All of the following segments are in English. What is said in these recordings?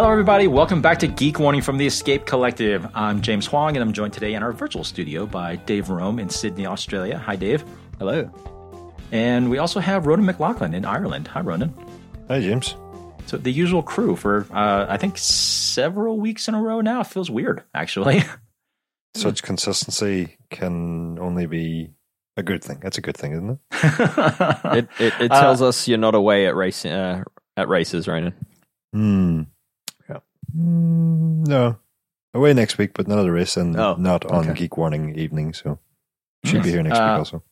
Hello, everybody. Welcome back to Geek Warning from the Escape Collective. I'm James Huang, and I'm joined today in our virtual studio by Dave Rome in Sydney, Australia. Hi, Dave. Hello. And we also have Ronan McLaughlin in Ireland. Hi, Ronan. Hi, James. So the usual crew for uh, I think several weeks in a row now. It feels weird, actually. Such consistency can only be a good thing. That's a good thing, isn't it? it, it, it tells uh, us you're not away at race uh, at races, Ronan. Hmm. Mm, no, away next week, but not at a race and oh, not on okay. Geek Warning evening. So should be here next week uh, also.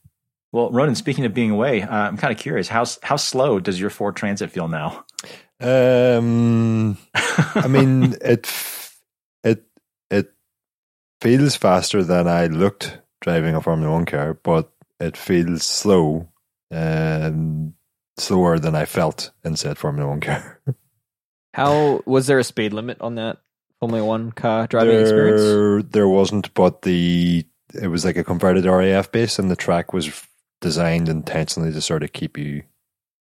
Well, Ronan, speaking of being away, uh, I'm kind of curious how how slow does your Ford Transit feel now? Um, I mean it it it feels faster than I looked driving a Formula One car, but it feels slow and slower than I felt in said Formula One car. How was there a speed limit on that Formula One car driving there, experience? There wasn't, but the it was like a converted RAF base, and the track was designed intentionally to sort of keep you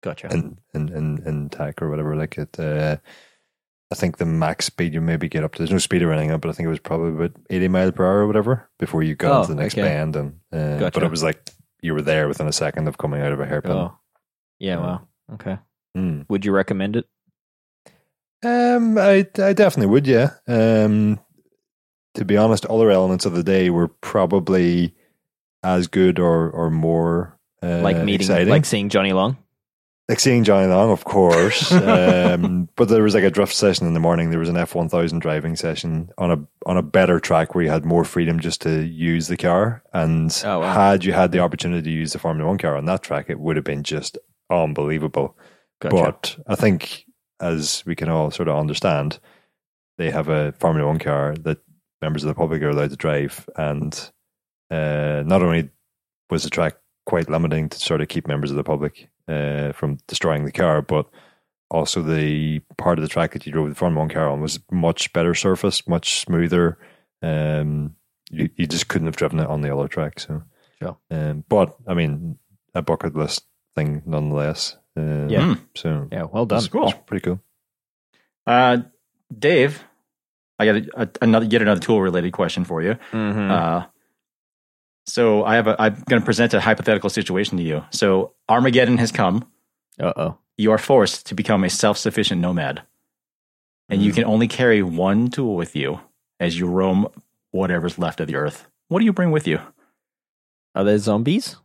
gotcha in in in, in tech or whatever. Like it, uh, I think the max speed you maybe get up to. There's no speed or anything, but I think it was probably about 80 miles per hour or whatever before you got oh, into the next okay. band. And uh, gotcha. but it was like you were there within a second of coming out of a hairpin. Oh. Yeah, well, okay. Mm. Would you recommend it? Um, I I definitely would. Yeah. Um, to be honest, other elements of the day were probably as good or or more uh, like meeting, exciting. like seeing Johnny Long. Like seeing Johnny Long, of course. um, but there was like a drift session in the morning. There was an F one thousand driving session on a on a better track where you had more freedom just to use the car. And oh, wow. had you had the opportunity to use the Formula One car on that track, it would have been just unbelievable. Gotcha. But I think, as we can all sort of understand, they have a Formula One car that members of the public are allowed to drive, and uh, not only was the track quite limiting to sort of keep members of the public uh, from destroying the car, but also the part of the track that you drove the Formula One car on was much better surface, much smoother. Um, you, you just couldn't have driven it on the other track. So, sure. Um, but I mean, a bucket list thing nonetheless. Uh, yeah. So yeah, well done. Cool. Pretty cool. Uh, Dave, I got a, a, another yet another tool related question for you. Mm-hmm. Uh, so I have a, I'm going to present a hypothetical situation to you. So Armageddon has come. Uh oh. You are forced to become a self sufficient nomad, and mm. you can only carry one tool with you as you roam whatever's left of the earth. What do you bring with you? Are there zombies?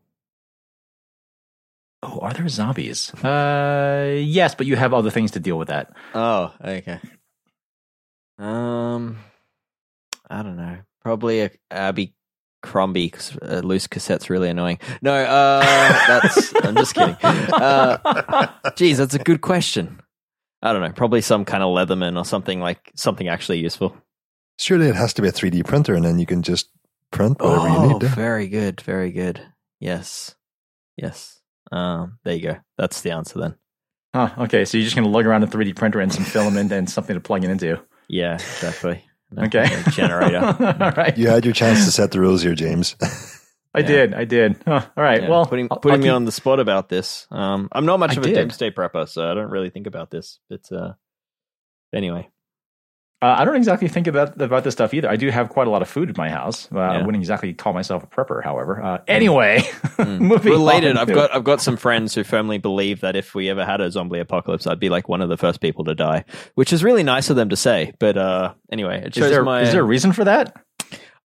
Oh, are there zombies? Uh, yes, but you have other things to deal with that. Oh, okay. Um, I don't know. Probably a Abbey Crombie because uh, loose cassette's really annoying. No, uh, that's. I'm just kidding. Uh, geez, that's a good question. I don't know. Probably some kind of Leatherman or something like something actually useful. Surely it has to be a 3D printer, and then you can just print whatever oh, you need. To. Very good. Very good. Yes. Yes. Um, there you go. That's the answer then. Huh, okay, so you're just going to lug around a 3D printer and some filament and something to plug it into. Yeah, exactly. okay. generator. all right. You had your chance to set the rules here, James. I yeah. did. I did. Huh, all right. Yeah, well, putting, putting I'll me keep... on the spot about this. Um, I'm not much I of a doomsday prepper, so I don't really think about this. But uh, anyway, uh, I don't exactly think about about this stuff either. I do have quite a lot of food in my house. Uh, yeah. I wouldn't exactly call myself a prepper, however. Uh, anyway, mm. related. I've got I've got some friends who firmly believe that if we ever had a zombie apocalypse, I'd be like one of the first people to die, which is really nice of them to say. But uh, anyway, it shows is there, my. Is there a reason for that?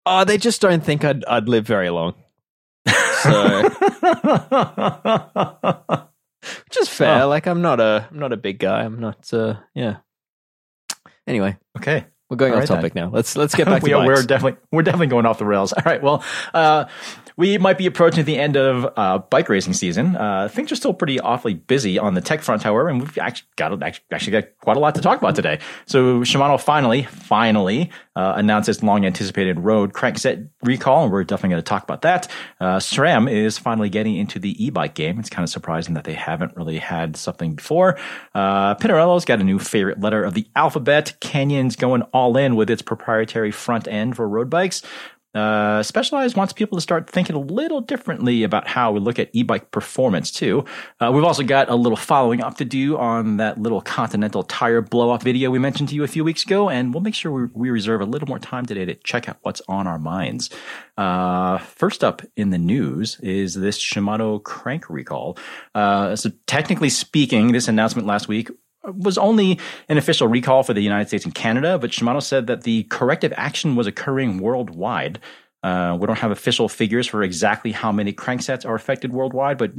Uh, they just don't think I'd I'd live very long. So, which is fair. Oh. Like I'm not a I'm not a big guy. I'm not. Uh, yeah. Anyway, okay. We're going All off right, topic then. now. Let's let's get back to we, bikes. We're definitely we're definitely going off the rails. All right. Well, uh, we might be approaching the end of uh, bike racing season. Uh, things are still pretty awfully busy on the tech front, however, and we've actually got actually got quite a lot to talk about today. So Shimano finally, finally uh, announced its long anticipated road crankset recall, and we're definitely going to talk about that. Uh, SRAM is finally getting into the e-bike game. It's kind of surprising that they haven't really had something before. Uh, Pinarello's got a new favorite letter of the alphabet. Canyon's going all in with its proprietary front end for road bikes. Uh, Specialized wants people to start thinking a little differently about how we look at e-bike performance too. Uh, we've also got a little following up to do on that little Continental tire blow off video we mentioned to you a few weeks ago, and we'll make sure we, we reserve a little more time today to check out what's on our minds. Uh, first up in the news is this Shimano crank recall. Uh, so technically speaking, this announcement last week was only an official recall for the United States and Canada, but Shimano said that the corrective action was occurring worldwide. Uh, we don't have official figures for exactly how many cranksets are affected worldwide, but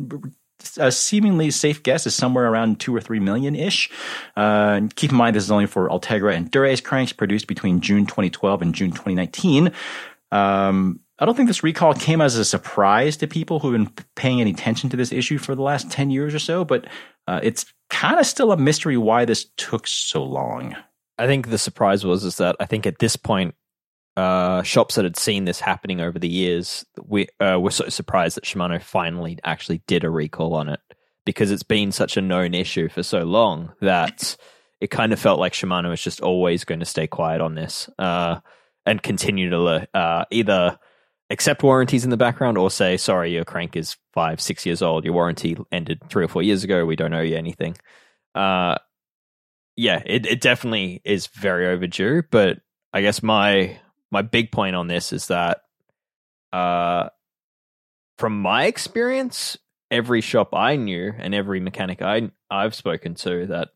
a seemingly safe guess is somewhere around two or three million ish. Uh, keep in mind, this is only for Ultegra and Dura-Ace cranks produced between June 2012 and June 2019. Um, I don't think this recall came as a surprise to people who've been paying any attention to this issue for the last 10 years or so, but uh, it's kind of still a mystery why this took so long. I think the surprise was is that I think at this point, uh, shops that had seen this happening over the years, we uh, were so surprised that Shimano finally actually did a recall on it because it's been such a known issue for so long that it kind of felt like Shimano was just always going to stay quiet on this uh, and continue to uh, either accept warranties in the background or say, sorry, your crank is five, six years old. Your warranty ended three or four years ago. We don't owe you anything. Uh, yeah, it, it definitely is very overdue. But I guess my my big point on this is that uh, from my experience, every shop I knew and every mechanic I I've spoken to that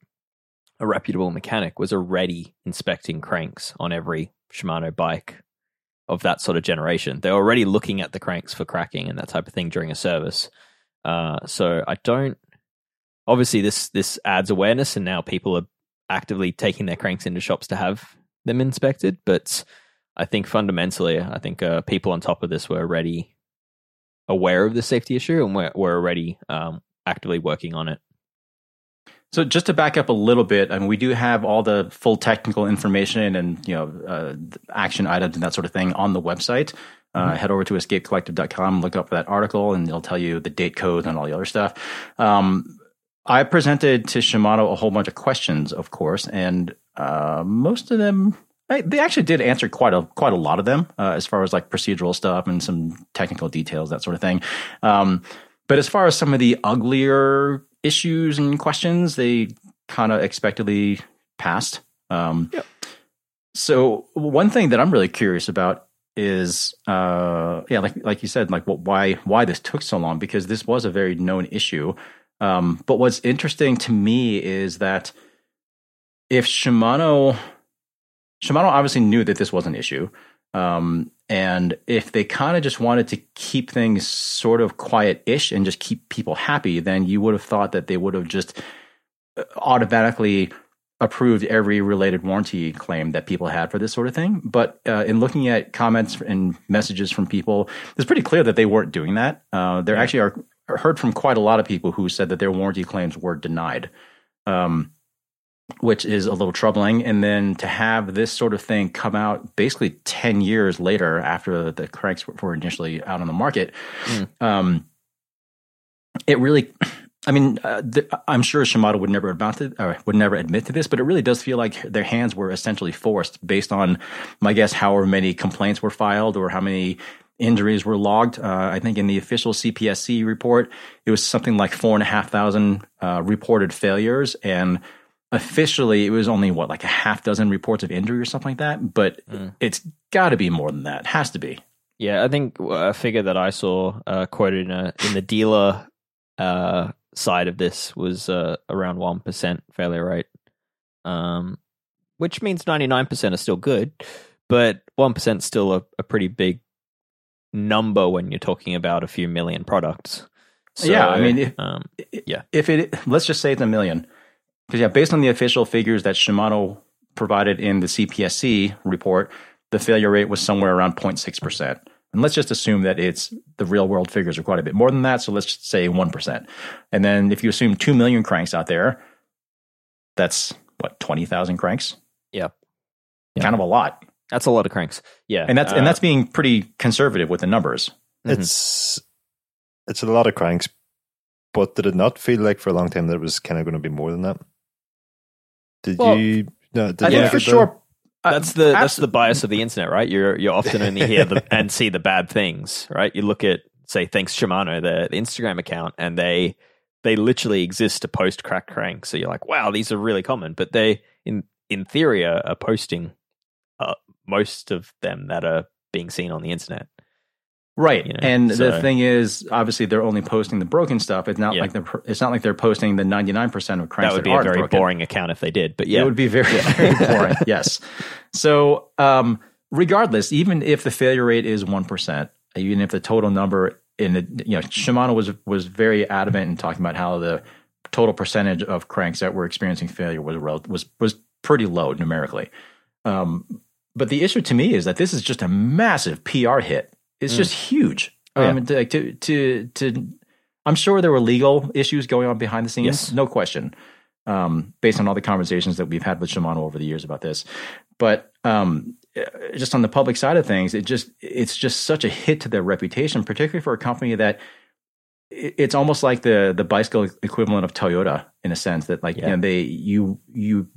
a reputable mechanic was already inspecting cranks on every Shimano bike of that sort of generation. They're already looking at the cranks for cracking and that type of thing during a service. Uh, so I don't. Obviously, this this adds awareness, and now people are actively taking their cranks into shops to have them inspected. But I think fundamentally, I think uh, people on top of this were already aware of the safety issue and were, were already um, actively working on it. So just to back up a little bit, I mean, we do have all the full technical information and you know uh, action items and that sort of thing on the website. Uh, mm-hmm. Head over to escapecollective.com, look up that article, and it'll tell you the date code and all the other stuff. Um, I presented to Shimano a whole bunch of questions, of course, and uh, most of them they actually did answer quite a quite a lot of them uh, as far as like procedural stuff and some technical details, that sort of thing. Um, but as far as some of the uglier issues and questions, they kind of expectedly passed. Um, yep. So one thing that I'm really curious about is, uh, yeah, like like you said, like what, why why this took so long because this was a very known issue. Um, but what's interesting to me is that if Shimano Shimano obviously knew that this was an issue. Um, and if they kind of just wanted to keep things sort of quiet ish and just keep people happy, then you would have thought that they would have just uh, automatically approved every related warranty claim that people had for this sort of thing. But uh, in looking at comments and messages from people, it's pretty clear that they weren't doing that. Uh, there actually are heard from quite a lot of people who said that their warranty claims were denied. Um, which is a little troubling. And then to have this sort of thing come out basically 10 years later after the cranks were initially out on the market, mm. um, it really. I mean, uh, the, I'm sure Shimano would never admit to, uh, would never admit to this, but it really does feel like their hands were essentially forced based on, my guess, however many complaints were filed or how many injuries were logged. Uh, I think in the official CPSC report, it was something like four and a half thousand uh, reported failures, and officially it was only what like a half dozen reports of injury or something like that but mm. it's got to be more than that. It has to be. Yeah i think a figure that i saw uh, quoted in, a, in the dealer uh, side of this was uh, around 1% failure rate. Um, which means 99% are still good but 1% is still a, a pretty big number when you're talking about a few million products. So, yeah i mean if, um, yeah. if it let's just say it's a million because yeah, based on the official figures that Shimano provided in the CPSC report, the failure rate was somewhere around 0.6 percent. And let's just assume that it's the real world figures are quite a bit more than that. So let's just say 1%. And then if you assume 2 million cranks out there, that's what, 20,000 cranks? Yep. yep. Kind of a lot. That's a lot of cranks. Yeah. And that's, uh, and that's being pretty conservative with the numbers. Mm-hmm. It's, it's a lot of cranks, but did it not feel like for a long time that it was kind of going to be more than that? Did well, you? No, did I think for sure. that's the that's the bias of the internet, right? You're you're often only hear the, and see the bad things, right? You look at say thanks Shimano, the, the Instagram account, and they they literally exist to post crack cranks. So you're like, wow, these are really common, but they in in theory are, are posting uh, most of them that are being seen on the internet. Right, You know, and so- the thing is, obviously, they're only posting the broken stuff. It's not Yeah. like they're it's not like they're posting the ninety nine percent of cranks that would be a very broken. boring account if they did. But yeah, It would be very, very boring. Yes. So, um, regardless, even if the failure rate is one percent, even if the total number in the you know Shimano was was very adamant in talking about how the total percentage of cranks that were experiencing failure was rel- was was pretty low numerically. Um, but the issue to me is that this is just a massive PR hit. It's just huge. Oh, yeah. um, to, to to to I'm sure there were legal issues going on behind the scenes, Yes. no question. Um, based on all the conversations that we've had with Shimano over the years about this, but um, uh, just on the public side of things, it just it's just such a hit to their reputation, particularly for a company that it's almost like the the bicycle equivalent of Toyota in a sense that like you know they you you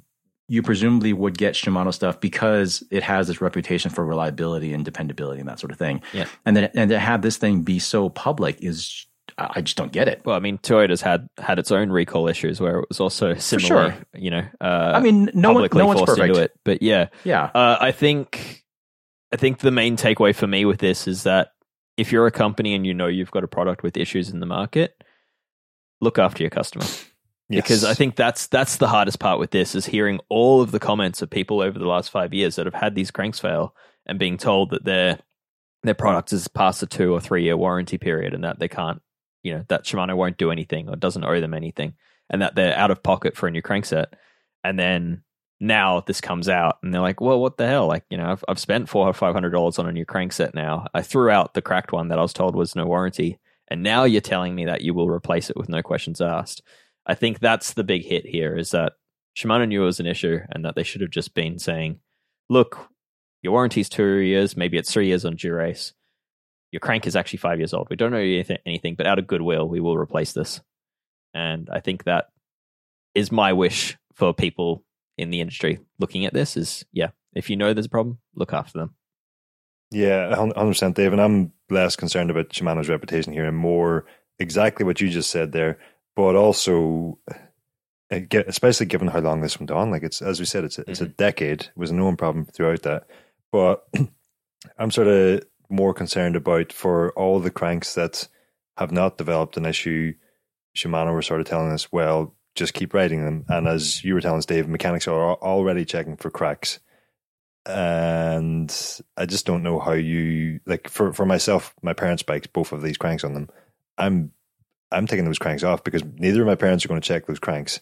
you presumably would get Shimano stuff because it has this reputation for reliability and dependability and that sort of thing. Yeah. And then and to have this thing be so public is I just don't get it. Well, I mean, Toyota's had had its own recall issues where it was also similar. sure. You know, uh, I mean, no one no one's perfect. into it. But yeah, Yeah. uh, I think I think the main takeaway for me with this is that if you're a company and you know you've got a product with issues in the market, look after your customer because I think that's that's the hardest part with this is hearing all of the comments of people over the last five years that have had these cranks fail and being told that their their product is past a two or three year warranty period and that they can't, you know, that Shimano won't do anything or doesn't owe them anything and that they're out of pocket for a new crankset. And then now this comes out and they're like, well, what the hell? Like, you know, I've, I've spent four or five hundred dollars on a new crankset now. I threw out the cracked one that I was told was no warranty. And now you're telling me that you will replace it with no questions asked. I think that's the big hit here is that Shimano knew it was an issue and that they should have just been saying, look, your warranty's two years, maybe it's three years on Dura-Ace. Your crank is actually five years old. We don't know anything, anything, but out of goodwill, we will replace this. And I think that is my wish for people in the industry looking at this is, yeah, if you know there's a problem, look after them. Yeah, hun- 100%, Dave. And I'm less concerned about Shimano's reputation here and more exactly what you just said there, but also, uh, especially given how long this went on. Like, it's, as we said, it's a, it's a decade. It was a known problem throughout that. But I'm sort of more concerned about for all the cranks that have not developed an issue, Shimano were sort of telling us, well, just keep riding them. And as you were telling us, Dave, mechanics are already checking for cracks and I just don't know how you like for for myself, my parents' bikes, both of these cranks on them. I'm I'm taking those cranks off because neither of my parents are going to check those cranks,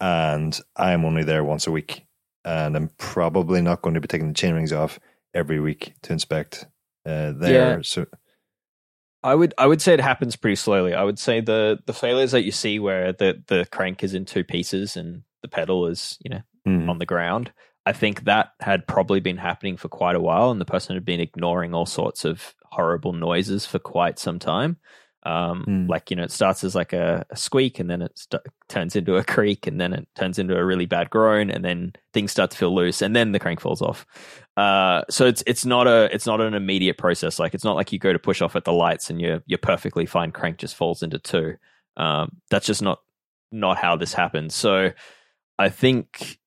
and I am only there once a week, and I'm probably not going to be taking the chain rings off every week to inspect uh, there. Yeah. So I would I would say it happens pretty slowly. I would say the the failures that you see where the the crank is in two pieces and the pedal is you know mm, on the ground. I think that had probably been happening for quite a while, and the person had been ignoring all sorts of horrible noises for quite some time. Um, Hmm. Like you know, it starts as like a, a squeak, and then it st- turns into a creak, and then it turns into a really bad groan, and then things start to feel loose, and then the crank falls off. Uh, so it's it's not a it's not an immediate process. Like it's not like you go to push off at the lights and your your perfectly fine crank just falls into two. Um, that's just not not how this happens. So I think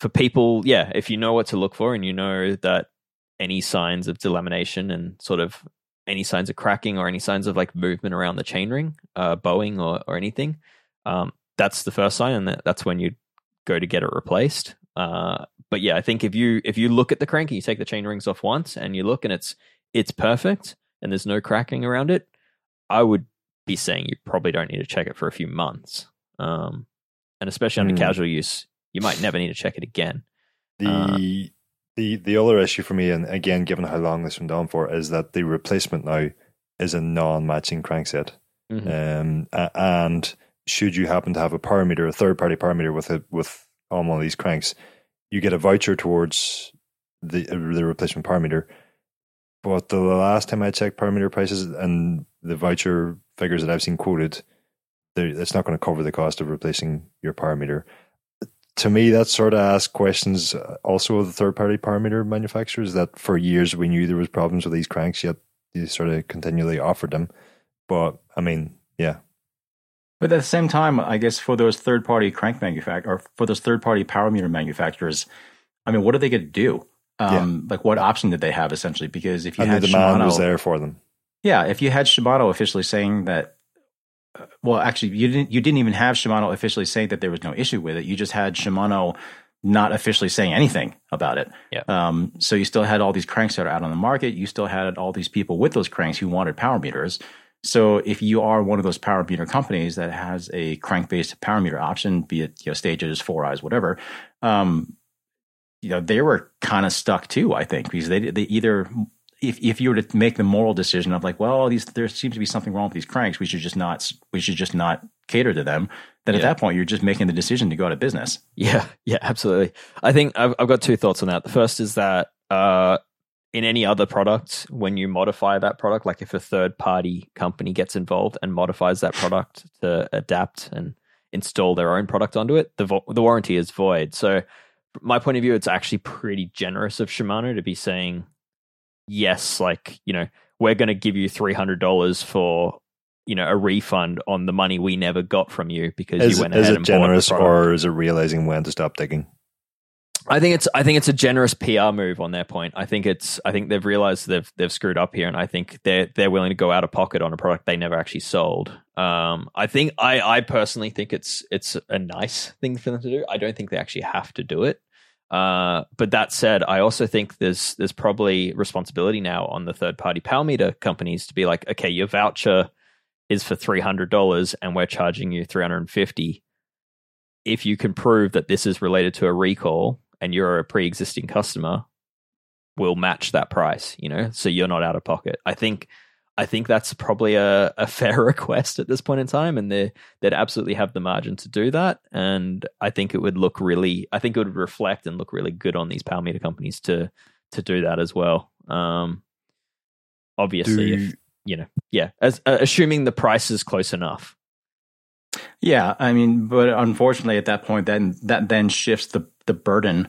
for people, yeah, if you know what to look for and you know that any signs of delamination and sort of any signs of cracking or any signs of like movement around the chainring, uh, bowing or, or anything, um, that's the first sign, and that's when you go to get it replaced. Uh, but yeah, I think if you if you look at the crank and you take the chain rings off once and you look and it's it's perfect and there's no cracking around it, I would be saying you probably don't need to check it for a few months. Um, and especially under Hmm. casual use, you might never need to check it again. the Uh, the the other issue for me, and again, given how long this went on for, is that the replacement now is a non-matching crankset. Mhm. Um, and should you happen to have a power meter, a third party power meter with it with on one of these cranks, you get a voucher towards the uh, the replacement power meter. But the last time I checked power meter prices and the voucher figures that I've seen quoted, it's not going to cover the cost of replacing your power meter. To me, that sort of asks questions uh, also of the third party power meter manufacturers that for years we knew there was problems with these cranks, yet you sort of continually offered them. But I mean, yeah. But at the same time, I guess for those third party crank manufacturers or for those third party power meter manufacturers, I mean, what are they going to do? Um, Like, what option did they have essentially? Because if you and had the demand Shimano, was there for them. yeah, if you had Shimano officially saying that, well, actually, you didn't. You didn't even have Shimano officially saying that there was no issue with it. You just had Shimano not officially saying anything about it. Yeah. Um, so you still had all these cranks that are out on the market. You still had all these people with those cranks who wanted power meters. So if you are one of those power meter companies that has a crank based power meter option, be it you know stages, 4iiii, whatever, um, you know they were kind of stuck too. I think because they they either if if you were to make the moral decision of like, well, these there seems to be something wrong with these cranks, we should just not we should just not cater to them. Then at that point, you're just making the decision to go out of business. Yeah, yeah, absolutely. I think I've, I've got two thoughts on that. The first is that uh, in any other product, when you modify that product, like if a third party company gets involved and modifies that product to adapt and install their own product onto it, the vo- the warranty is void. So, my point of view, it's actually pretty generous of Shimano to be saying, yes, like you know, we're going to give you three hundred dollars for. You know, a refund on the money we never got from you because Is, you went is ahead it and bought generous product. or is it realizing when to stop digging? I think it's I think it's a generous PR move on their point. I think it's I think they've realized they've they've screwed up here, and I think they're they're willing to go out of pocket on a product they never actually sold. Um, I think I I personally think it's it's a nice thing for them to do. I don't think they actually have to do it. Uh, but that said, I also think there's there's probably responsibility now on the third party power meter companies to be like, okay, your voucher is for three hundred dollars, and we're charging you three hundred and fifty. If you can prove that this is related to a recall and you're a pre-existing customer, we'll match that price. You know, so you're not out of pocket. I think. I think that's probably a, a fair request at this point in time, and they they'd absolutely have the margin to do that. And I think it would look really, I think it would reflect and look really good on these power meter companies to to do that as well. Um, obviously, Do- if you know, yeah, as uh, assuming the price is close enough. Yeah, I mean, but unfortunately, at that point, then that then shifts the the burden,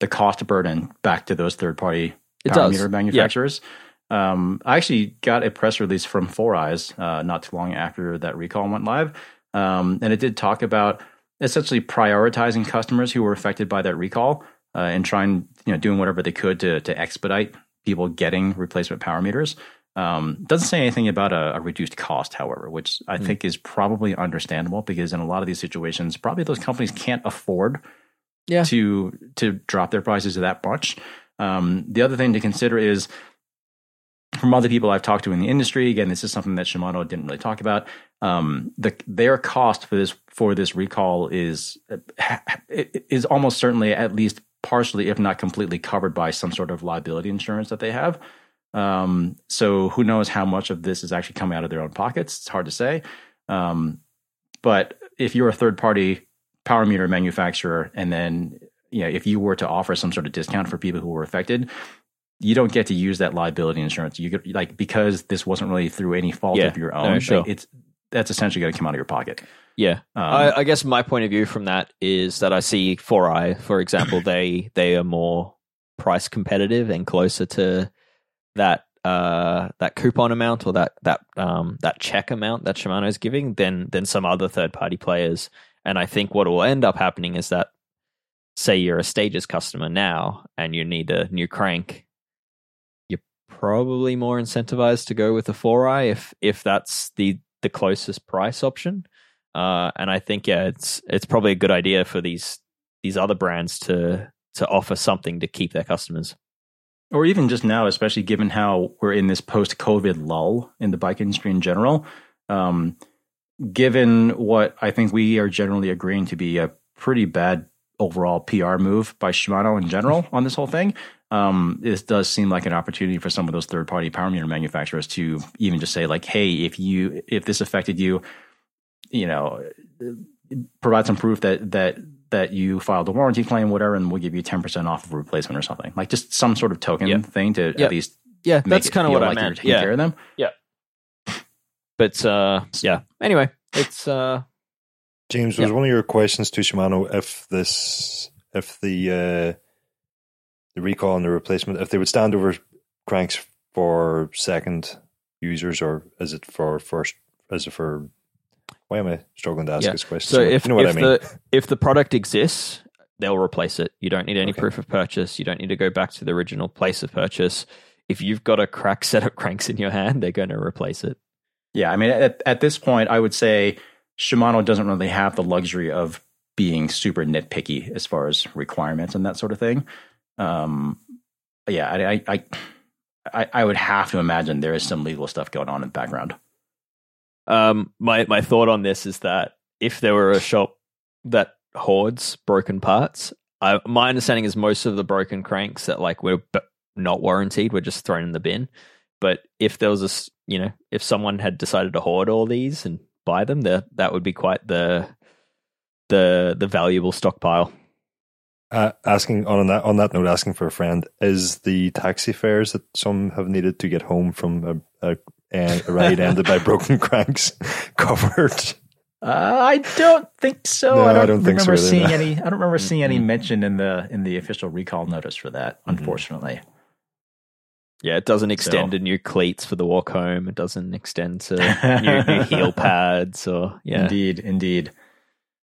the cost burden, back to those third party power meter manufacturers. Um, I actually got a press release from 4iiii uh, not too long after that recall went live, um, and it did talk about essentially prioritizing customers who were affected by that recall uh, and trying, you know, doing whatever they could to to expedite people getting replacement power meters. Um, doesn't say anything about a, a reduced cost, however, which I Hmm. think is probably understandable because in a lot of these situations, probably those companies can't afford Yeah. to to drop their prices that much. Um, the other thing to consider is from other people I've talked to in the industry. Again, this is something that Shimano didn't really talk about. Um, the their cost for this for this recall is is almost certainly at least partially, if not completely, covered by some sort of liability insurance that they have. Um, so who knows how much of this is actually coming out of their own pockets? It's hard to say. Um, but if you're a third party power meter manufacturer, and then you know if you were to offer some sort of discount for people who were affected, you don't get to use that liability insurance. You get like because this wasn't really through any fault Yeah. of your No, own. sure. like, it's that's essentially going to come out of your pocket. Yeah, Um, I, I guess my point of view from that is that I see Four Eye, for example, they they are more price competitive and closer to that uh, that coupon amount or that that um, that check amount that Shimano is giving than than some other third party players. And I think what will end up happening is that, say you're a Stages customer now and you need a new crank, probably more incentivized to go with the Four Eye if if that's the the closest price option. Uh, and I think yeah, it's it's probably a good idea for these these other brands to to offer something to keep their customers. or even just now, especially given how we're in this post COVID lull in the bike industry in general. Um, given what I think we are generally agreeing to be a pretty bad overall PR move by Shimano in general on this whole thing, um, this does seem like an opportunity for some of those third party power meter manufacturers to even just say like, hey, if you if this affected you, you know, provide some proof that that that you filed a warranty claim, whatever, and we'll give you ten percent off of a replacement or something. Like just some sort of token Yeah. thing to Yeah. at least Yeah, that's kind of what I like you're meant. Yeah, care of them. Yeah, but uh, yeah. Anyway, it's uh, James, was Yep. one of your questions to Shimano if this, if the uh, the recall and the replacement, if they would stand over cranks for second users, or is it for first? Is it for? Why am I struggling to ask Yeah. this question? So if, you know what if I mean? the if the product exists, they'll replace it. You don't need any Okay. proof of purchase. You don't need to go back to the original place of purchase. If you've got a crack set of cranks in your hand, they're going to replace it. Yeah, I mean, at, at this point, I would say Shimano doesn't really have the luxury of being super nitpicky as far as requirements and that sort of thing. Um, yeah, I, I, I, I, would have to imagine there is some legal stuff going on in the background. Um, my my thought on this is that if there were a shop that hoards broken parts, I, my understanding is most of the broken cranks that like were not warranted were just thrown in the bin. But if there was a, you know if someone had decided to hoard all these and buy them, that that would be quite the the the valuable stockpile. Uh, asking on that on that note, asking for a friend is the taxi fares that some have needed to get home from a, a, a ride ended by broken cranks covered. Uh, I don't think so. No, I don't, I don't think so remember seeing any. I don't remember seeing any mention in the in the official recall notice for that. Unfortunately, Yeah, it doesn't extend So- to new cleats for the walk home. It doesn't extend to new, new heel pads or yeah. Indeed, indeed.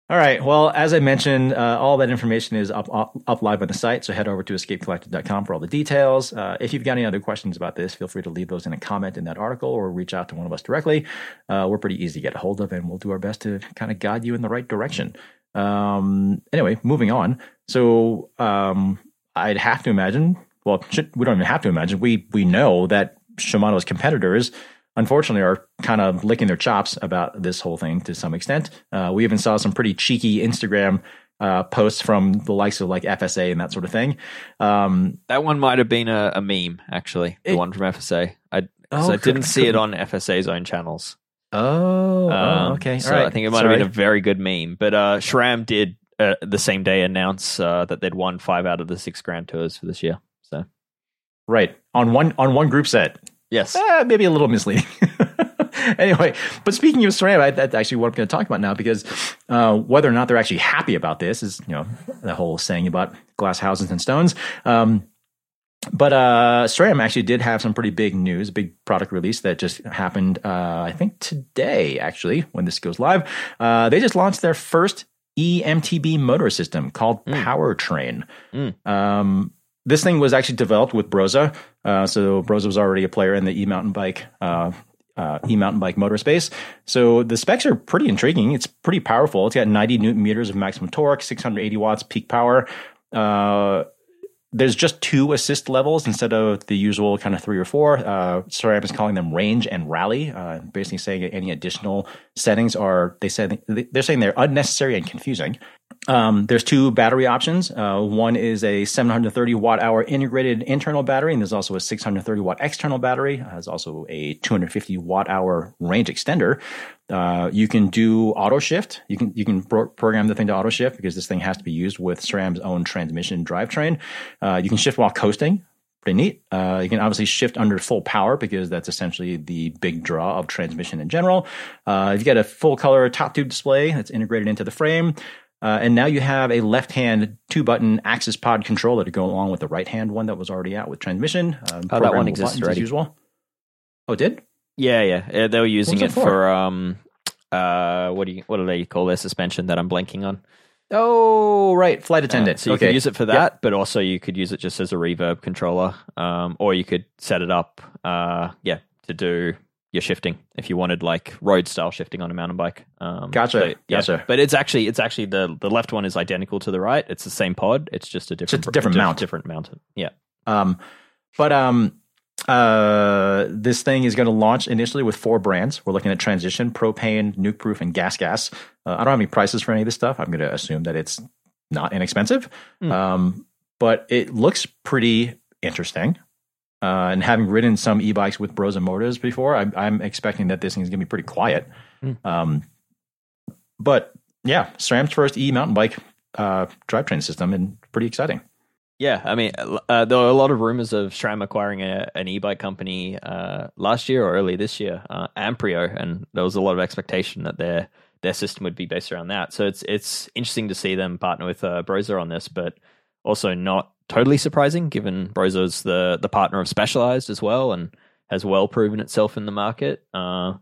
All right. Well, as I mentioned, uh, all that information is up, up up live on the site. So head over to escapecollective.com for all the details. Uh, if you've got any other questions about this, feel free to leave those in a comment in that article or reach out to one of us directly. Uh, we're pretty easy to get a hold of, and we'll do our best to kind of guide you in the right direction. Um, anyway, moving on. So um, I'd have to imagine. Well, we don't even have to imagine. We we know that Shimano's competitors unfortunately are kind of licking their chops about this whole thing to some extent. Uh, we even saw some pretty cheeky Instagram uh, posts from the likes of like FSA and that sort of thing. Um, That one might have been a, a meme, actually. The It- one from FSA. I, Oh, I didn't see it on FSA's own channels. oh, Um, okay. So All right. I think it might Sorry. have been a very good meme. But uh, SRAM did uh, the same day announce uh, that they'd won five out of the six Grand Tours for this year. Right on one on one group set. yes, Eh, maybe a little misleading. anyway, but speaking of SRAM, I, that's actually what I'm going to talk about now because uh, whether or not they're actually happy about this is, you know, the whole saying about glass houses and stones. Um, but uh, SRAM actually did have some pretty big news, a big product release that just happened, uh, I think today, actually, when this goes live. Uh, they just launched their first EMTB motor system called Powertrain. Um, this thing was actually developed with Brose. Uh, so Brose was already a player in the e mountain bike, uh, uh, e mountain bike motor space. So the specs are pretty intriguing. It's pretty powerful. It's got 90 newton meters of maximum torque, 680 watts peak power. Uh, there's just two assist levels instead of the usual kind of three or four. Uh, SRAM is calling them range and rally, uh, basically saying any additional settings are they said they're saying they're unnecessary and confusing. Um, there's two battery options. Uh, one is a 730 watt hour integrated internal battery, and there's also a 630 watt external battery. Uh, There's also a 250 watt hour range extender. Uh, you can do auto shift. You can you can pro- program the thing to auto shift because this thing has to be used with SRAM's own transmission drivetrain. Uh, you can shift while coasting. Pretty neat. Uh, you can obviously shift under full power because that's essentially the big draw of transmission in general. Uh, you've got a full color top tube display that's integrated into the frame. Uh, and now you have a left hand two button AXS Pod controller to go along with the right hand one that was already out with transmission. Um, Oh, that one exists buttons as usual. Oh, it did? yeah, yeah. Uh, They were using it for? for um, uh, what do you what do they call their suspension that I'm blanking on? Oh, right. Flight attendant. Uh, so you okay. could use it for that, but also you could use it just as a reverb controller, um, or you could set it up, uh, yeah, to do your shifting if you wanted like road style shifting on a mountain bike. Um, Gotcha, yeah. gotcha. But it's actually it's actually the the left one is identical to the right. It's the same pod. It's just a different a different diff- mount. Different mountain. Yeah. Um, but um, uh, this thing is going to launch initially with four brands. We're looking at Transition, Propane, Nukeproof, and Gas Gas. Uh, I don't have any prices for any of this stuff. I'm going to assume that it's not inexpensive. Hmm. Um, but it looks pretty interesting. Uh, and having ridden some e-bikes with Bros and Motors before, I'm, I'm expecting that this thing is going to be pretty quiet. Hmm. Um, but yeah, SRAM's first e mountain bike uh, drivetrain system, and pretty exciting. Yeah, I mean, uh, there were a lot of rumors of SRAM acquiring a, an e-bike company uh, last year or early this year, uh, Amprio, and there was a lot of expectation that their their system would be based around that. So it's it's interesting to see them partner with uh, Brose on this, but also not totally surprising given Brose's the the partner of Specialized as well and has well proven itself in the market. Uh,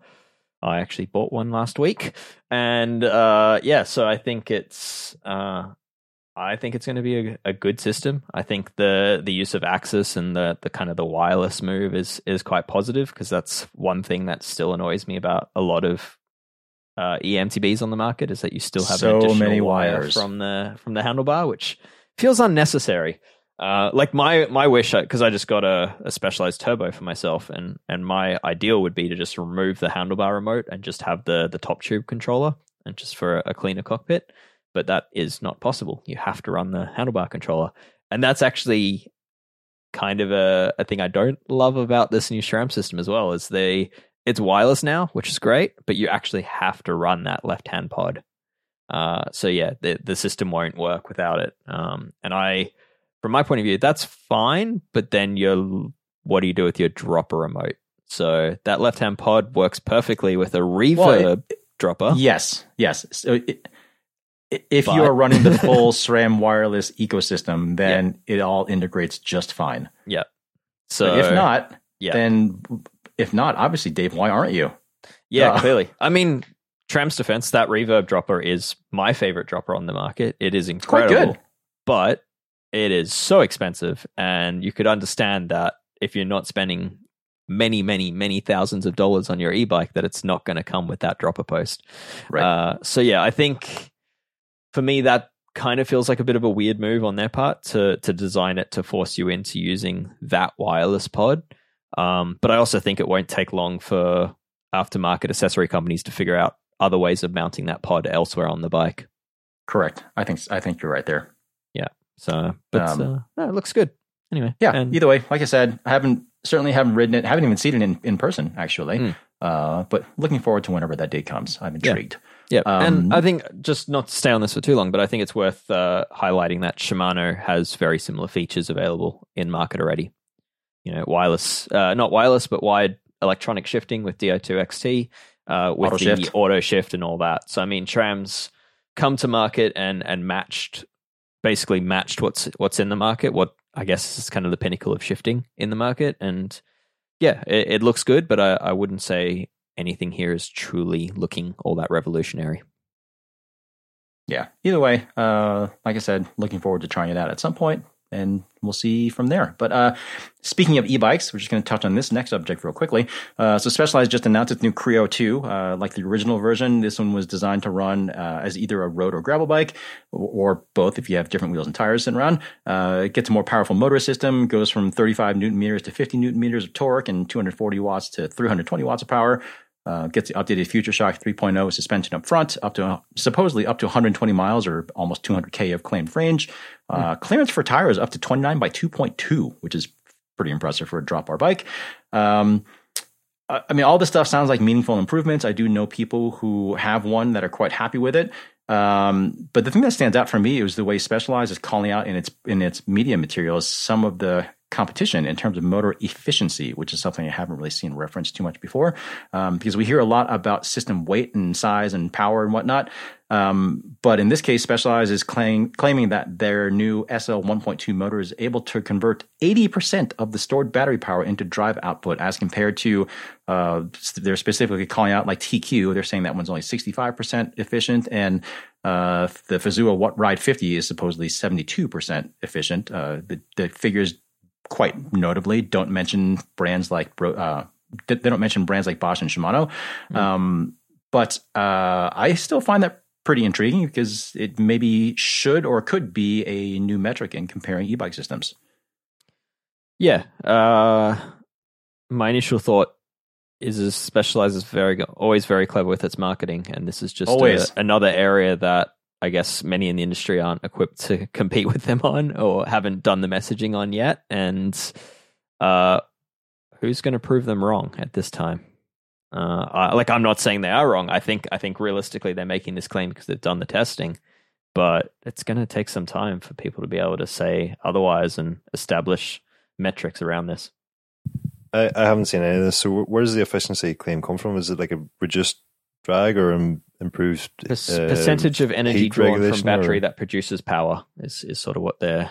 I actually bought one last week, and uh, yeah, so I think it's uh, I think it's going to be a, a, good system. I think the the use of AXS and the the kind of the wireless move is is quite positive because that's one thing that still annoys me about a lot of uh, eMTBs on the market is that you still have so many wires from the from the handlebar, which feels unnecessary. Uh, like my my wish, because I just got a, a, specialized turbo for myself, and and my ideal would be to just remove the handlebar remote and just have the the top tube controller, and just for a, cleaner cockpit. But that is not possible. You have to run the handlebar controller, and that's actually kind of a, a thing I don't love about this new SRAM system as well. Is they it's wireless now, which is great, but you actually have to run that left hand pod. Uh, so yeah, the the system won't work without it. Um, and I from my point of view, that's fine. But then you're, what do you do with your dropper remote? So that left hand pod works perfectly with a reverb well, it, dropper. Yes, yes. So it, if but, you are running the full SRAM wireless ecosystem, then yeah. it all integrates just fine. Yeah. So but if not, yeah. then if not, obviously, Dave, why aren't you? Yeah, uh, clearly. I mean, SRAM's defense, that reverb dropper is my favorite dropper on the market. It is incredible. But it is so expensive and you could understand that if you're not spending many many many thousands of dollars on your e-bike that it's not going to come with that dropper post right uh, so yeah i think for me that kind of feels like a bit of a weird move on their part to to design it to force you into using that wireless pod um, but i also think it won't take long for aftermarket accessory companies to figure out other ways of mounting that pod elsewhere on the bike correct i think i think you're right there Yeah. so, but um, uh, no, it looks good. Anyway, yeah. And, either way, like I said, I haven't certainly haven't ridden it. Haven't even seen it in, in person actually. Mm. Uh, but looking forward to whenever that day comes. I'm intrigued. Yeah, yeah. Um, and I think just not to stay on this for too long, but I think it's worth uh, highlighting that Shimano has very similar features available in market already. You know, wireless, uh, not wireless, but wired electronic shifting with DI2 XT, uh, with auto the shift. auto shift and all that. So I mean, SRAM's come to market and and matched basically matched what's what's in the market. What I guess is kind of the pinnacle of shifting in the market, and yeah, it, it looks good, but I, I wouldn't say anything here is truly looking all that revolutionary. Yeah. Either way, uh, like I said, looking forward to trying it out at some point and we'll see from there. But uh, speaking of e-bikes, we're just going to touch on this next subject real quickly. Uh, so Specialized just announced its new Creo 2. Uh, like the original version, this one was designed to run uh, as either a road or gravel bike, or, both if you have different wheels and tires sitting around. Uh, it gets a more powerful motor system, goes from 35 newton meters to 50 newton meters of torque and 240 watts to 320 watts of power. Uh, gets the updated Future Shock 3.0 suspension up front, up to supposedly up to 120 miles or almost 200k of claimed range. Uh, mm. Clearance for tires up to 29 by 2.2, which is pretty impressive for a drop bar bike. Um, I mean, all this stuff sounds like meaningful improvements. I do know people who have one that are quite happy with it. Um, but the thing that stands out for me is the way Specialized is calling out in its in its media materials some of the competition in terms of motor efficiency, which is something I haven't really seen referenced too much before, um, because we hear a lot about system weight and size and power and whatnot. Um, but in this case, Specialized is claim, claiming that their new SL 1.2 motor is able to convert 80% of the stored battery power into drive output as compared to, uh, they're specifically calling out like TQ. They're saying that one's only 65% efficient. And uh, the Fazua Ride 50 is supposedly 72% efficient. Uh, the, the figures quite notably don't mention brands like uh, they don't mention brands like Bosch and Shimano. Mm. Um, but uh, I still find that pretty intriguing because it maybe should or could be a new metric in comparing e-bike systems. Yeah, uh, my initial thought is as specialized is very always very clever with its marketing, and this is just a, another area that I guess many in the industry aren't equipped to compete with them on or haven't done the messaging on yet. And uh, who's going to prove them wrong at this time? Uh, I, like I'm not saying they are wrong. I think I think realistically they're making this claim because they've done the testing, but it's going to take some time for people to be able to say otherwise and establish metrics around this. I, I haven't seen any of this. So where does the efficiency claim come from? Is it like a reduced drag or im- improves Per- uh, percentage of energy drawn from battery or- that produces power is, is sort of what their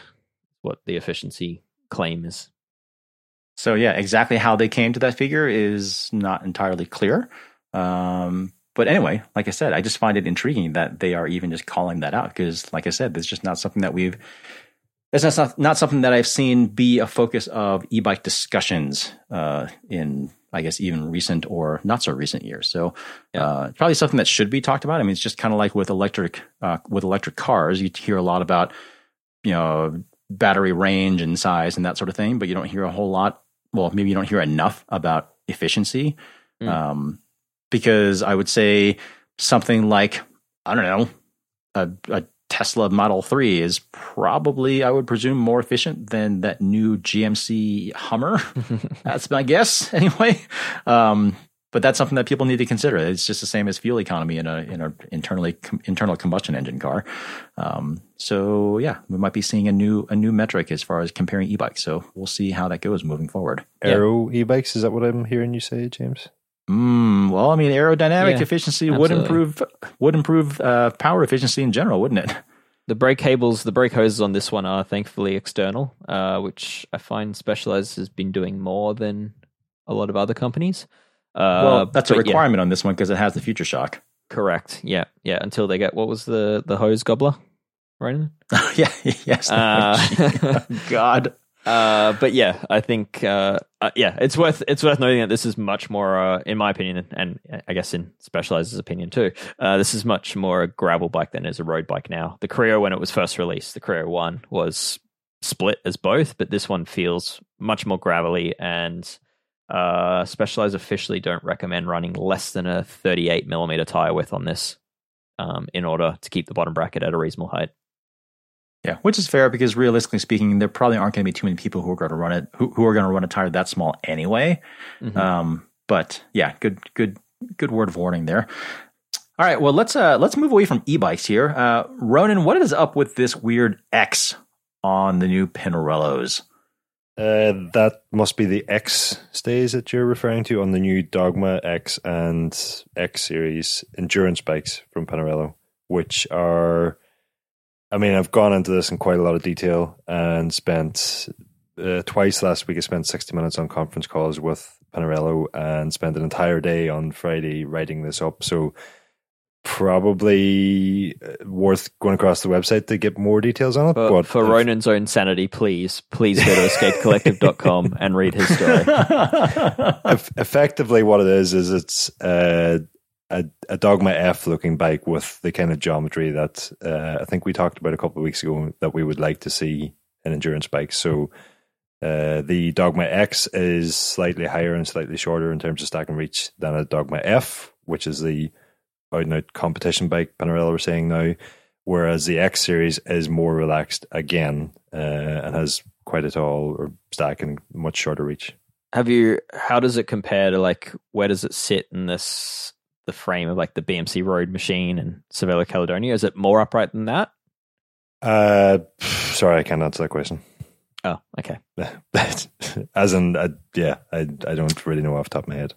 what the efficiency claim is. So yeah, exactly how they came to that figure is not entirely clear. Um, but anyway, like I said, I just find it intriguing that they are even just calling that out because, like I said, it's just not something that we've. It's not not something that I've seen be a focus of e-bike discussions uh, in, I guess, even recent or not so recent years. So, uh, probably something that should be talked about. I mean, it's just kind of like with electric uh, with electric cars. You hear a lot about, you know, battery range and size and that sort of thing, but you don't hear a whole lot. Well, maybe you don't hear enough about efficiency, Mm. um, because I would say something like I don't know a, a Tesla Model Three is probably I would presume more efficient than that new GMC Hummer. that's my guess anyway. Um, but that's something that people need to consider. It's just the same as fuel economy in a in a internally com, internal combustion engine car. Um, so yeah, we might be seeing a new a new metric as far as comparing e-bikes. So we'll see how that goes moving forward. Aero e-bikes. Is that what I'm hearing you say, James? Mm, well, I mean, aerodynamic Yeah, efficiency would absolutely. improve would improve uh, power efficiency in general, wouldn't it? The brake cables, the brake hoses on this one are thankfully external, uh, which I find Specialized has been doing more than a lot of other companies. Uh, well, that's a but yeah, requirement on this one because it has the Future Shock. correct. Yeah, yeah. Until they get what was the the hose gobbler, right? yeah, yes. Uh, God. Uh, but yeah, I think uh, uh, yeah, it's worth it's worth noting that this is much more, uh, in my opinion, and I guess in Specialized's opinion too. Uh, this is much more a gravel bike than is a road bike now. The Creo, when it was first released, the Creo One was split as both, but this one feels much more gravelly. And uh, Specialized officially don't recommend running less than a 38 millimeter tire width on this, um, in order to keep the bottom bracket at a reasonable height. Yeah, which is fair because realistically speaking, there probably aren't going to be too many people who are going to run it who, who are going to run a tire that small anyway. Mhm. Um, but yeah, good, good, good word of warning there. All right, well let's uh, let's move away from e-bikes here. Uh, Ronan, what is up with this weird X on the new Pinarellos? Uh, that must be the X stays that you're referring to on the new Dogma X and X series endurance bikes from Pinarello, which are, I mean, I've gone into this in quite a lot of detail and spent uh, twice last week. I spent 60 minutes on conference calls with Pinarello and spent an entire day on Friday writing this up. So, probably uh, worth going across the website to get more details on it. But, but for if- Ronan's own sanity, please, please go to escapecollective.com and read his story. Effectively what it is is it's uh, a, a dogma f looking bike with the kind of geometry that uh, i think we talked about a couple of weeks ago that we would like to see in endurance bikes so uh, the dogma x is slightly higher and slightly shorter in terms of stack and reach than a dogma f which is the out and out competition bike Pinarello were saying now whereas the x series is more relaxed again uh, and has quite a tall or stack and much shorter reach Have you? How does it compare to like where does it sit in this the frame of like the BMC Road Machine and Cervelo Caledonia? Is it more upright than that? Uh, sorry, I can't answer that question. Oh, okay. As in, uh, yeah, I I don't really know off the top of my head.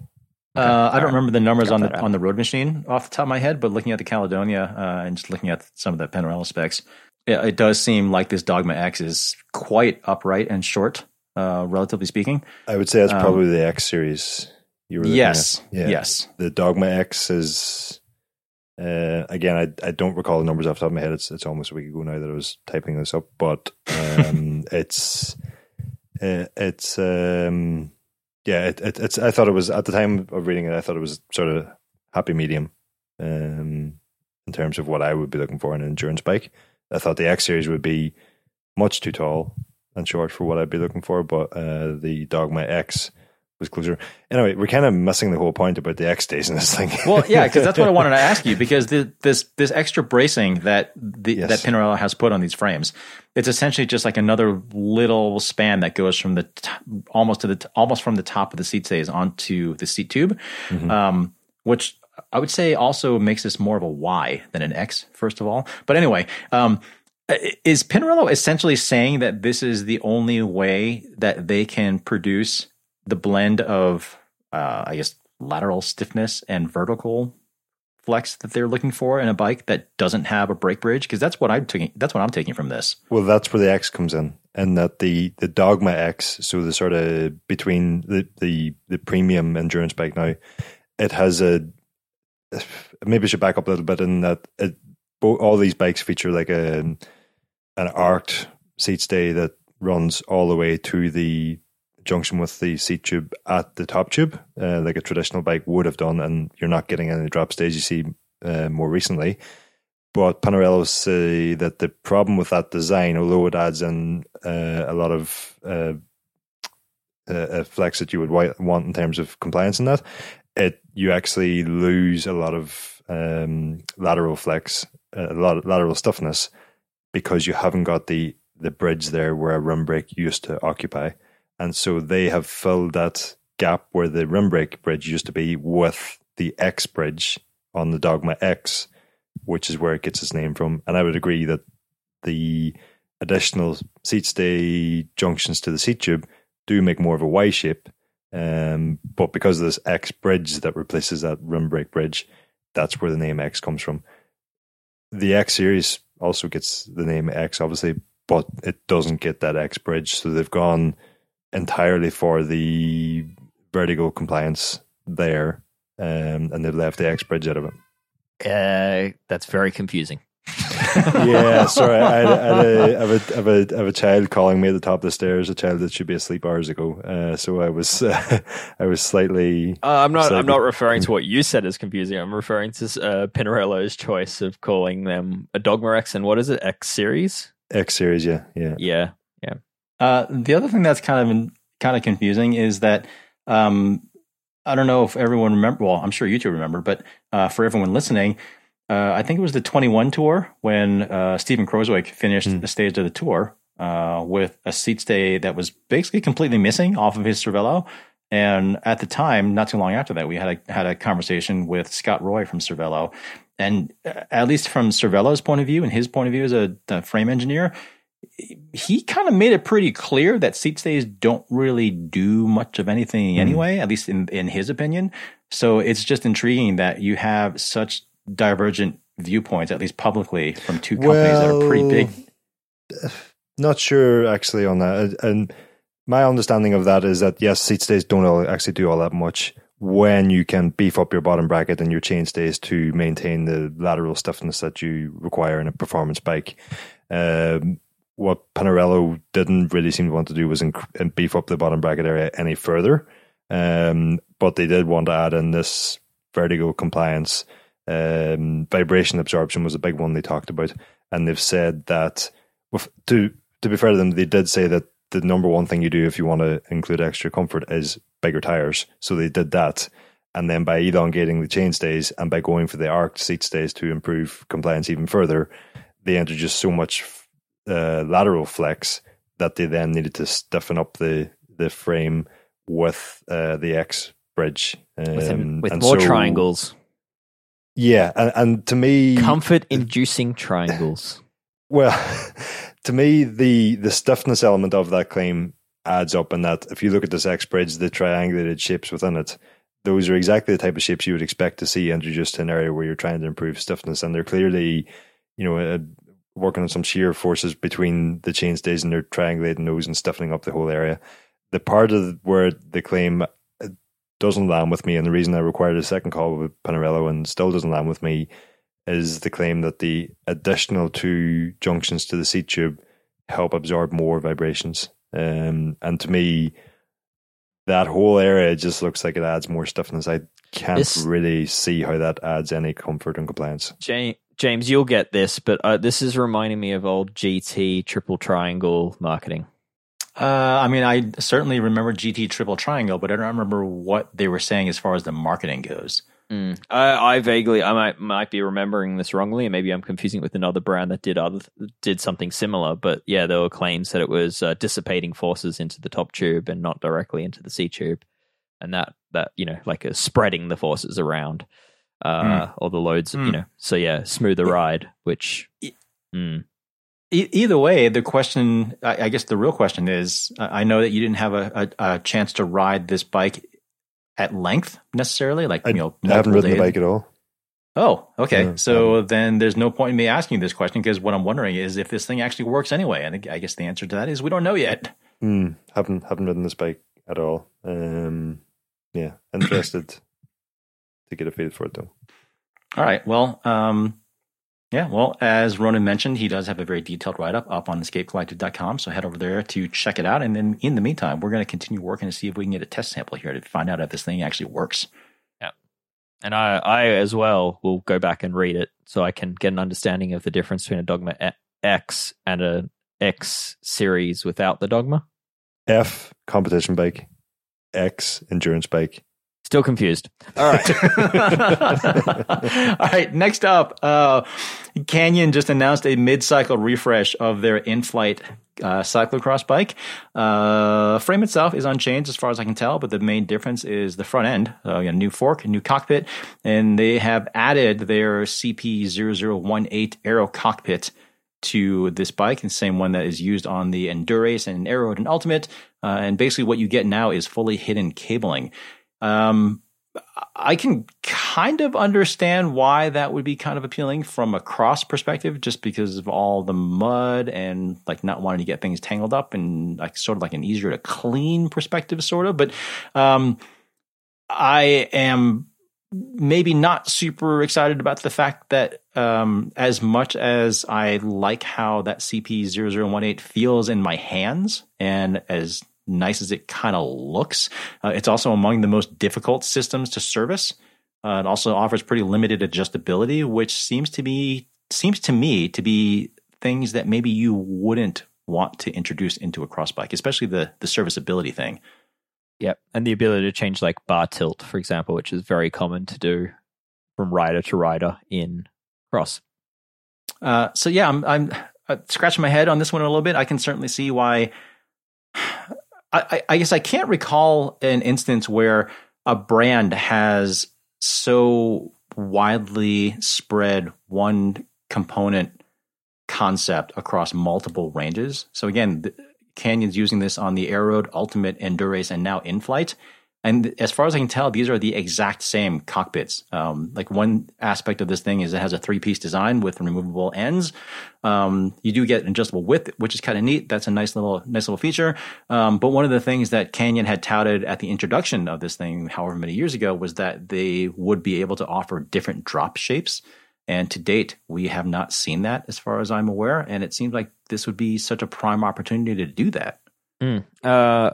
Uh, I don't remember the numbers Got on the out. on the road machine off the top of my head, but looking at the Caledonia uh, and just looking at some of the Pinarello specs, yeah, it does seem like this Dogma X is quite upright and short, uh, relatively speaking. I would say that's Um, probably the X series. You were Yes, at. Yeah. yes. The Dogma X is. Uh, again, I I don't recall the numbers off the top of my head. It's it's almost a week ago now that I was typing this up, but um, it's uh, it's um, yeah, it, it, it's. I thought it was at the time of reading it. I thought it was sort of happy medium, um, in terms of what I would be looking for in an endurance bike. I thought the X series would be much too tall and short for what I'd be looking for, but uh, the Dogma X was closer. Anyway, we're kind of missing the whole point about the X stays in this thing. Well, yeah, because that's what I wanted to ask you. Because the, this this extra bracing that the, Yes. that Pinarello has put on these frames, it's essentially just like another little span that goes from the t- almost to the t- almost from the top of the seat stays onto the seat tube, Mhm. um, which I would say also makes this more of a Y than an X. First of all, but anyway. Um, is Pinarello essentially saying that this is the only way that they can produce the blend of, uh, I guess, lateral stiffness and vertical flex that they're looking for in a bike that doesn't have a brake bridge? Because that's what I'm taking. That's what I'm taking from this. Well, that's where the X comes in, and that the the Dogma X, so the sort of between the the the premium endurance bike now, it has a maybe I should back up a little bit in that it, all these bikes feature like a an arced seat stay that runs all the way to the junction with the seat tube at the top tube, uh, like a traditional bike would have done, and you're not getting any drop stage you see uh, more recently. But Pinarello say that the problem with that design, although it adds in uh, a lot of uh, uh, flex that you would want in terms of compliance in that, it you actually lose a lot of um, lateral flex, a lot of lateral stiffness because you haven't got the the bridge there where a rim brake used to occupy. And so they have filled that gap where the rim brake bridge used to be with the X bridge on the Dogma X, which is where it gets its name from. And I would agree that the additional seat stay junctions to the seat tube do make more of a Y shape. Um, but because of this X bridge that replaces that rim brake bridge, that's where the name X comes from. The X series also gets the name X, obviously, but it doesn't get that X bridge. So they've gone entirely for the vertical compliance there, um, and they've left the X bridge out of it. Uh, that's very confusing. yeah, sorry. I, had, I, had a, I, have a, I, have a, I have a child calling me at the top of the stairs, a child that should be asleep hours ago. Uh, so I was, uh, I was slightly. Uh, I'm not. Slightly, I'm not referring to what you said as confusing. I'm referring to uh, Pinarello's choice of calling them a Dogma X and what is it? X series. X series, yeah, yeah, yeah, yeah. Uh, the other thing that's kind of kind of confusing is that um, I don't know if everyone remember. Well, I'm sure you two remember, but uh, for everyone listening, uh, I think it was the 21 tour when uh, Steven Kruijswijk finished mm. the stage of the tour uh, with a seat stay that was basically completely missing off of his Cervelo. And at the time, not too long after that, we had a had a conversation with Scott Roy from Cervelo, and uh, at least from Cervelo's point of view and his point of view as a, a frame engineer, he kind of made it pretty clear that seat stays don't really do much of anything mm. anyway, at least in, in his opinion. So it's just intriguing that you have such divergent viewpoints, at least publicly, from two companies well, that are pretty big. Not sure actually on that. And my understanding of that is that yes, seat stays don't actually do all that much when you can beef up your bottom bracket and your chain stays to maintain the lateral stiffness that you require in a performance bike. Um, what Pinarello didn't really seem to want to do was inc- beef up the bottom bracket area any further. Um, but they did want to add in this vertical compliance. Um, vibration absorption was a big one they talked about, and they've said that to to be fair to them, they did say that the number one thing you do if you want to include extra comfort is bigger tires. So they did that. And then by elongating the chain stays and by going for the arced seat stays to improve compliance even further, they introduced so much uh, lateral flex that they then needed to stiffen up the the frame with uh, the X bridge um, with, with more so, triangles. Yeah, and, and to me, comfort inducing triangles. Well, to me, the the stiffness element of that claim adds up in that if you look at this X bridge, the triangulated shapes within it, those are exactly the type of shapes you would expect to see introduced to an area where you're trying to improve stiffness, and they're clearly, you know, uh, working on some shear forces between the chain stays and they're triangulating those and stiffening up the whole area. The part of where the claim uh, doesn't land with me, and the reason I required a second call with Pinarello and still doesn't land with me, is the claim that the additional two junctions to the seat tube help absorb more vibrations. Um, and to me, that whole area just looks like it adds more stiffness. I can't this, really see how that adds any comfort and compliance. James, James, you'll get this, but uh, this is reminding me of old GT triple triangle marketing. Uh, I mean, I certainly remember GT triple triangle, but I don't remember what they were saying as far as the marketing goes. Mm. I, I, vaguely, I might might be remembering this wrongly, and maybe I'm confusing it with another brand that did other did something similar. But yeah, there were claims that it was uh, dissipating forces into the top tube and not directly into the seat tube, and that that you know like uh, spreading the forces around uh, mm. or the loads, mm. you know. So yeah, smoother ride. Which mm. e- either way, the question, I, I, guess, the real question is: I know that you didn't have a, a, a chance to ride this bike at length necessarily? Like I, you know, I haven't ridden days. the bike at all. Oh, okay. Yeah, so then there's no point in me asking you this question because what I'm wondering is if this thing actually works anyway. And I guess the answer to that is we don't know yet. Hmm, haven't haven't ridden this bike at all. Um, yeah, interested to get a feel for it though. All right. Well, um, yeah. Well, as Ronan mentioned, he does have a very detailed write up up on escapecollective.com. So head over there to check it out. And then in the meantime, we're going to continue working to see if we can get a test sample here to find out if this thing actually works. Yeah. And I, I as well will go back and read it so I can get an understanding of the difference between a Dogma X and a X series without the Dogma. F competition bike, X endurance bike. Still confused. All right. All right. Next up, uh, Canyon just announced a mid-cycle refresh of their Inflite uh, cyclocross bike. Uh, frame itself is unchanged as far as I can tell, but the main difference is the front end. Uh, you new fork, a new cockpit, and they have added their CP0018 Aero cockpit to this bike, the same one that is used on the Endurace and Aeroad and Ultimate. Uh, and basically, what you get now is fully hidden cabling. Um, I can kind of understand why that would be kind of appealing from a cross perspective, just because of all the mud and like not wanting to get things tangled up and like sort of like an easier to clean perspective, sort of. But um, I am maybe not super excited about the fact that um, as much as I like how that CP0018 feels in my hands and as nice as it kind of looks, uh, it's also among the most difficult systems to service. Uh, it also offers pretty limited adjustability, which seems to be seems to me to be things that maybe you wouldn't want to introduce into a cross bike, especially the the serviceability thing. Yep. And the ability to change like bar tilt, for example, which is very common to do from rider to rider in cross. Uh, so yeah, I'm, I'm uh, scratching my head on this one a little bit. I can certainly see why. I, I guess I can't recall an instance where a brand has so widely spread one component concept across multiple ranges. So again, Canyon's using this on the Aeroad, Ultimate, Endurace, and now Inflite. And as far as I can tell, these are the exact same cockpits. Um, like one aspect of this thing is it has a three piece design with removable ends. Um, you do get adjustable width, which is kind of neat. That's a nice little nice little feature. Um, but one of the things that Canyon had touted at the introduction of this thing, however many years ago, was that they would be able to offer different drop shapes. And to date, we have not seen that as far as I'm aware. And it seems like this would be such a prime opportunity to do that. Mm. Uh,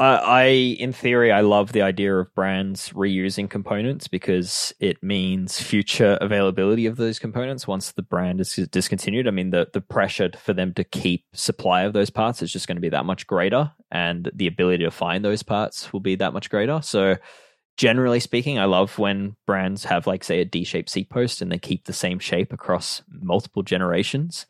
I, I, in theory, I love the idea of brands reusing components because it means future availability of those components once the brand is discontinued. I mean, the the pressure for them to keep supply of those parts is just going to be that much greater, and the ability to find those parts will be that much greater. So, generally speaking, I love when brands have, like, say, a D-shaped seat post and they keep the same shape across multiple generations.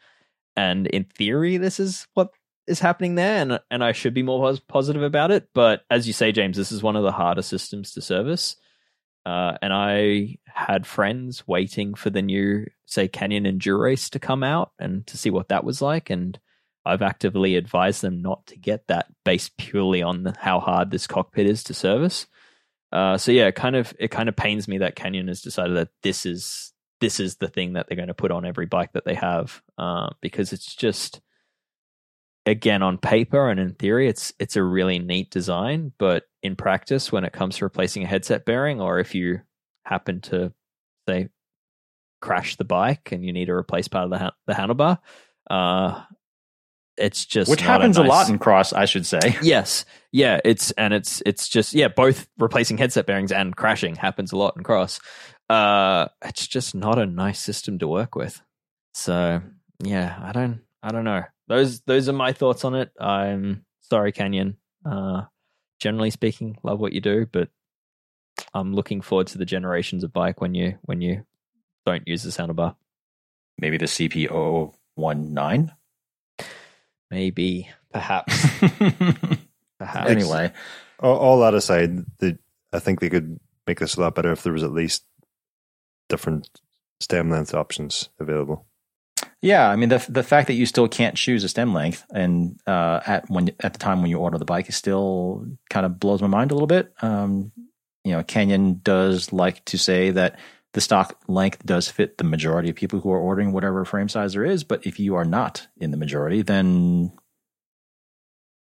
And in theory, this is what is happening there, and and I should be more positive about it. But as you say, James, this is one of the harder systems to service. Uh, and I had friends waiting for the new, say, Canyon Endurace to come out and to see what that was like. And I've actively advised them not to get that based purely on how hard this cockpit is to service. Uh, so yeah, it kind of it kind of pains me that Canyon has decided that this is this is the thing that they're going to put on every bike that they have uh, because it's just again on paper and in theory it's it's a really neat design but in practice when it comes to replacing a headset bearing or if you happen to say crash the bike and you need to replace part of the ha- the handlebar uh it's just which happens a, nice... a, lot in cross i should say. Yes. Yeah it's and it's it's just yeah both replacing headset bearings and crashing happens a lot in cross. Uh it's just not a nice system to work with. So yeah i don't i don't know those those are my thoughts on it. I'm sorry, Canyon. Uh, generally speaking, love what you do, but I'm looking forward to the generations of bike when you when you don't use the handlebar. Maybe the CP 019? Maybe, perhaps. perhaps. Anyway, all, all that aside, the, I think they could make this a lot better if there was at least different stem length options available. Yeah, I mean the the fact that you still can't choose a stem length and uh, at when at the time when you order the bike is still kind of blows my mind a little bit. Um, you know, Canyon does like to say that the stock length does fit the majority of people who are ordering whatever frame size there is. But if you are not in the majority, then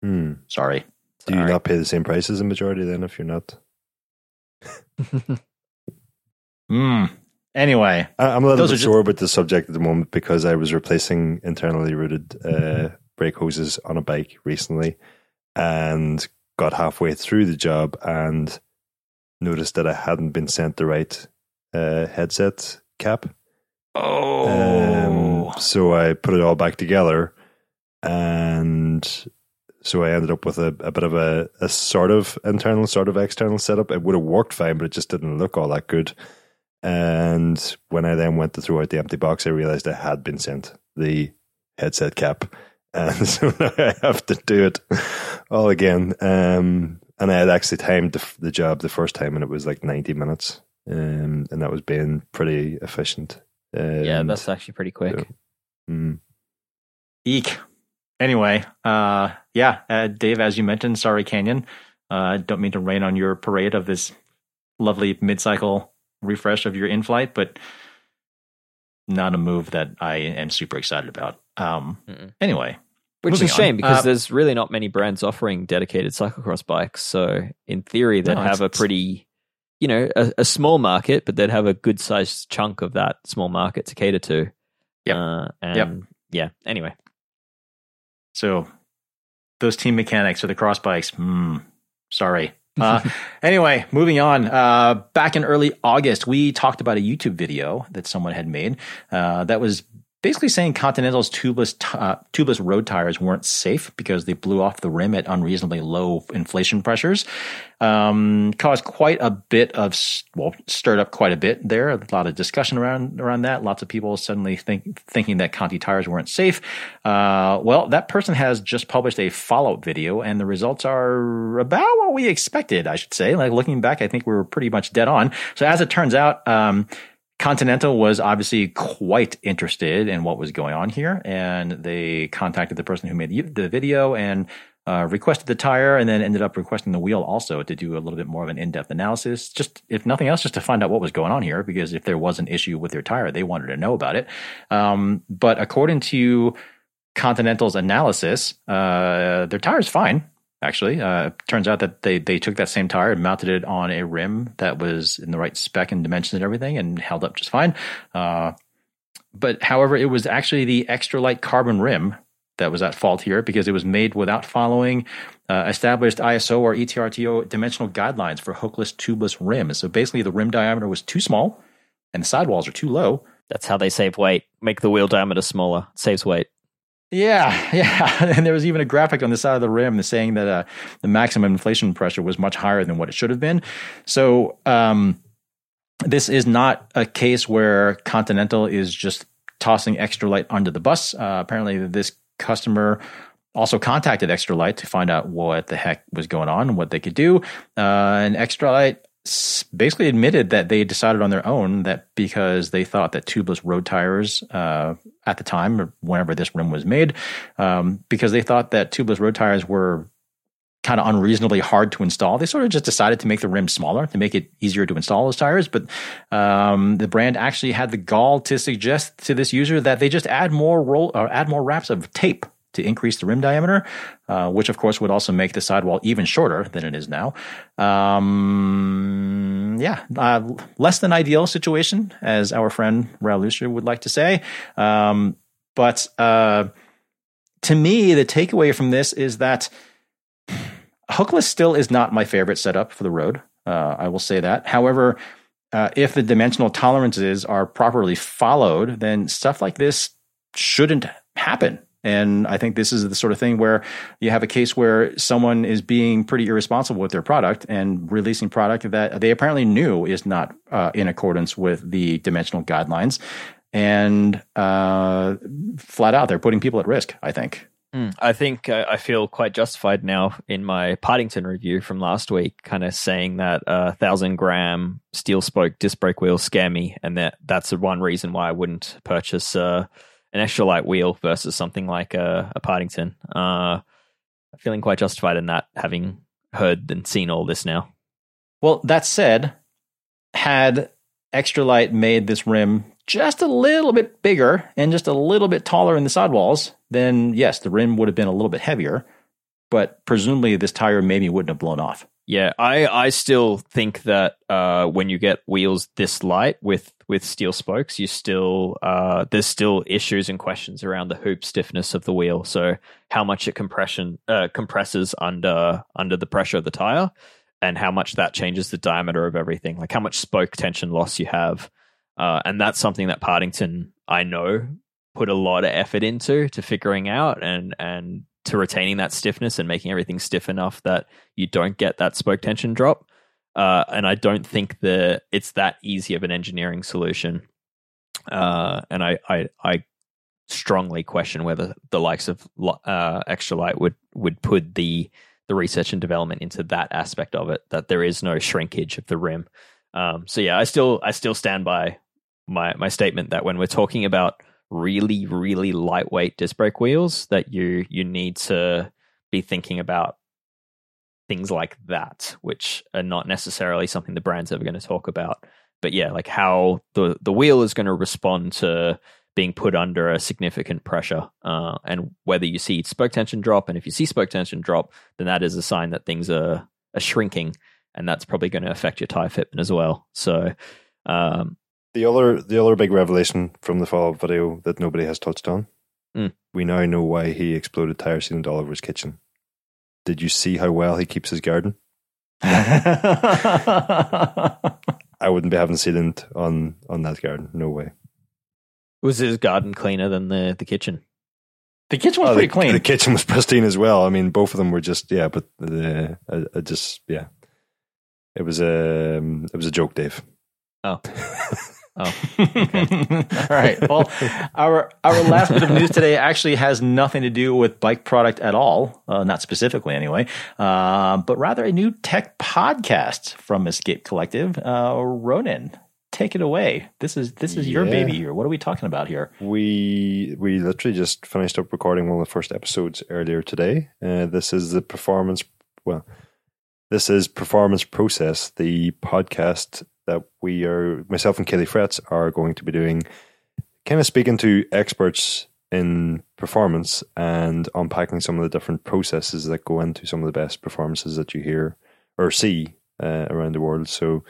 Hmm. sorry. Do you Sorry. not pay the same price as the majority then if you're not? Hmm. Anyway, I- I'm a little bit just- sore about the subject at the moment because I was replacing internally routed uh, brake hoses on a bike recently and got halfway through the job and noticed that I hadn't been sent the right uh, headset cap. oh, Um, so I put it all back together, and so I ended up with a, a bit of a, a sort of internal, sort of external setup. It would have worked fine, but it just didn't look all that good. And when I then went to throw out the empty box, I realized I had been sent the headset cap. And so now I have to do it all again. Um, and I had actually timed the, the job the first time, and it was like 90 minutes. Um, and that was being pretty efficient. yeah, that's actually pretty quick. Mm. eek. Anyway, uh, yeah, uh, Dave, as you mentioned, sorry, Canyon. Uh, don't mean to rain on your parade of this lovely mid-cycle refresh of your Inflite, but not a move that I am super excited about. Um, Mm-mm. anyway, Which is a shame on. because Uh, there's really not many brands offering dedicated cyclocross bikes. So in theory, they'd No, have a pretty, you know, a, a small market, but they'd have a good sized chunk of that small market to cater to. Yeah. Uh, and Yep. yeah. Anyway, So those team mechanics or the cross bikes, hmm, sorry. Uh, anyway, moving on. Uh, back in early August, we talked about a YouTube video that someone had made uh, that was basically saying Continental's tubeless uh, tubeless road tires weren't safe because they blew off the rim at unreasonably low inflation pressures. Um, caused quite a bit of well, stirred up quite a bit there. A lot of discussion around around that. Lots of people suddenly think thinking that Conti tires weren't safe. Uh, well, that person has just published a follow up video, and the results are about what we expected. I should say. Like looking back, I think we were pretty much dead on. So as it turns out. Um, Continental was obviously quite interested in what was going on here, and they contacted the person who made the, video and uh, requested the tire, and then ended up requesting the wheel also to do a little bit more of an in-depth analysis. Just if nothing else, just to find out what was going on here, because if there was an issue with their tire, they wanted to know about it. Um, but according to Continental's analysis, uh, their tire is fine. Actually, uh, turns out that they they took that same tire and mounted it on a rim that was in the right spec and dimensions and everything, and held up just fine. Uh, but however, it was actually the extra light carbon rim that was at fault here because it was made without following uh, established ISO or ETRTO dimensional guidelines for hookless tubeless rims. So basically, the rim diameter was too small and the sidewalls are too low. that's how they save weight. Make the wheel diameter smaller. Saves weight. Yeah, yeah. And there was even a graphic on the side of the rim saying that uh, the maximum inflation pressure was much higher than what it should have been. So um, this is not a case where Continental is just tossing extra light under the bus. Uh, apparently, this customer also contacted Extra Light to find out what the heck was going on and what they could do. Uh, and Extra Light basically admitted that they decided on their own that because they thought that tubeless road tires uh, at the time, or whenever this rim was made, um, because they thought that tubeless road tires were kind of unreasonably hard to install. They sort of just decided to make the rim smaller to make it easier to install those tires. But um, the brand actually had the gall to suggest to this user that they just add more roll or add more wraps of tape to increase the rim diameter, uh, which of course would also make the sidewall even shorter than it is now. Um, yeah, uh, less than ideal situation, as our friend Raul would like to say. Um, but uh, to me, the takeaway from this is that hookless still is not my favorite setup for the road. Uh, I will say that. However, uh, if the dimensional tolerances are properly followed, then stuff like this shouldn't happen. And I think this is the sort of thing where you have a case where someone is being pretty irresponsible with their product and releasing product that they apparently knew is not uh, in accordance with the dimensional guidelines. And uh, flat out, they're putting people at risk, I think. Mm, I think uh, I feel quite justified now in my Partington review from last week, kind of saying that a uh, thousand gram steel spoke disc brake wheels scare me, and that that's the one reason why I wouldn't purchase uh, an extra light wheel versus something like a, a Partington. Uh, feeling quite justified in that, having heard and seen all this now. Well, that said, had extra light made this rim just a little bit bigger and just a little bit taller in the sidewalls, then yes, the rim would have been a little bit heavier. But presumably, this tire maybe wouldn't have blown off. Yeah, I, I still think that uh, when you get wheels this light with with steel spokes, you still uh, there's still issues and questions around the hoop stiffness of the wheel. So how much it compression uh, compresses under under the pressure of the tire, and how much that changes the diameter of everything, like how much spoke tension loss you have, uh, and that's something that Partington I know put a lot of effort into to figuring out and and to retaining that stiffness and making everything stiff enough that you don't get that spoke tension drop. Uh, and I don't think that it's that easy of an engineering solution. Uh, and I, I, I strongly question whether the likes of uh, Extra Light would would put the the research and development into that aspect of it. That there is no shrinkage of the rim. Um, so yeah, I still I still stand by my my statement that when we're talking about really really lightweight disc brake wheels, that you you need to be thinking about things like that, which are not necessarily something the brand's ever going to talk about. But yeah, like how the the wheel is going to respond to being put under a significant pressure, uh, and whether you see spoke tension drop, and if you see spoke tension drop, then that is a sign that things are are shrinking, and that's probably going to affect your tire fitment as well. So. Um, the other the other big revelation from the follow up video that nobody has touched on, mm. we now know why he exploded tire sealant all over his kitchen. Did you see how well he keeps his garden? I wouldn't be having sealant on on that garden. No way. Was his garden cleaner than the the kitchen? The kitchen was oh, pretty the, clean. The kitchen was pristine as well. I mean, both of them were just yeah, but the I, I just yeah, it was a um, it was a joke, Dave. Oh. Oh, okay. all right. Well, our our last bit of news today actually has nothing to do with bike product at all, uh, not specifically anyway, uh, but rather a new tech podcast from Escape Collective. Uh, Ronan, take it away. This is this is your Yeah. baby here. What are we talking about here? We we literally just finished up recording one of the first episodes earlier today. Uh, this is the performance. Well, this is Performance Process, the podcast that we are myself and Kelly Fretz are going to be doing, kind of speaking to experts in performance and unpacking some of the different processes that go into some of the best performances that you hear or see uh, around the world. So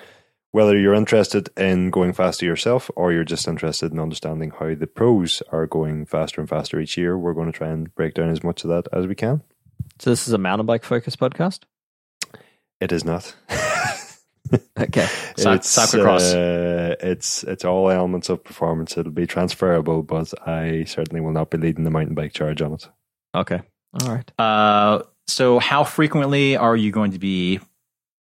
whether you're interested in going faster yourself or you're just interested in understanding how the pros are going faster and faster each year, we're going to try and break down as much of that as we can. so this is a mountain bike focus podcast. It is not. Okay, Cy- it's, cyclocross. Uh, it's it's all elements of performance. It'll be transferable, but I certainly will not be leading the mountain bike charge on it. okay, all right. Uh, so, how frequently are you going to be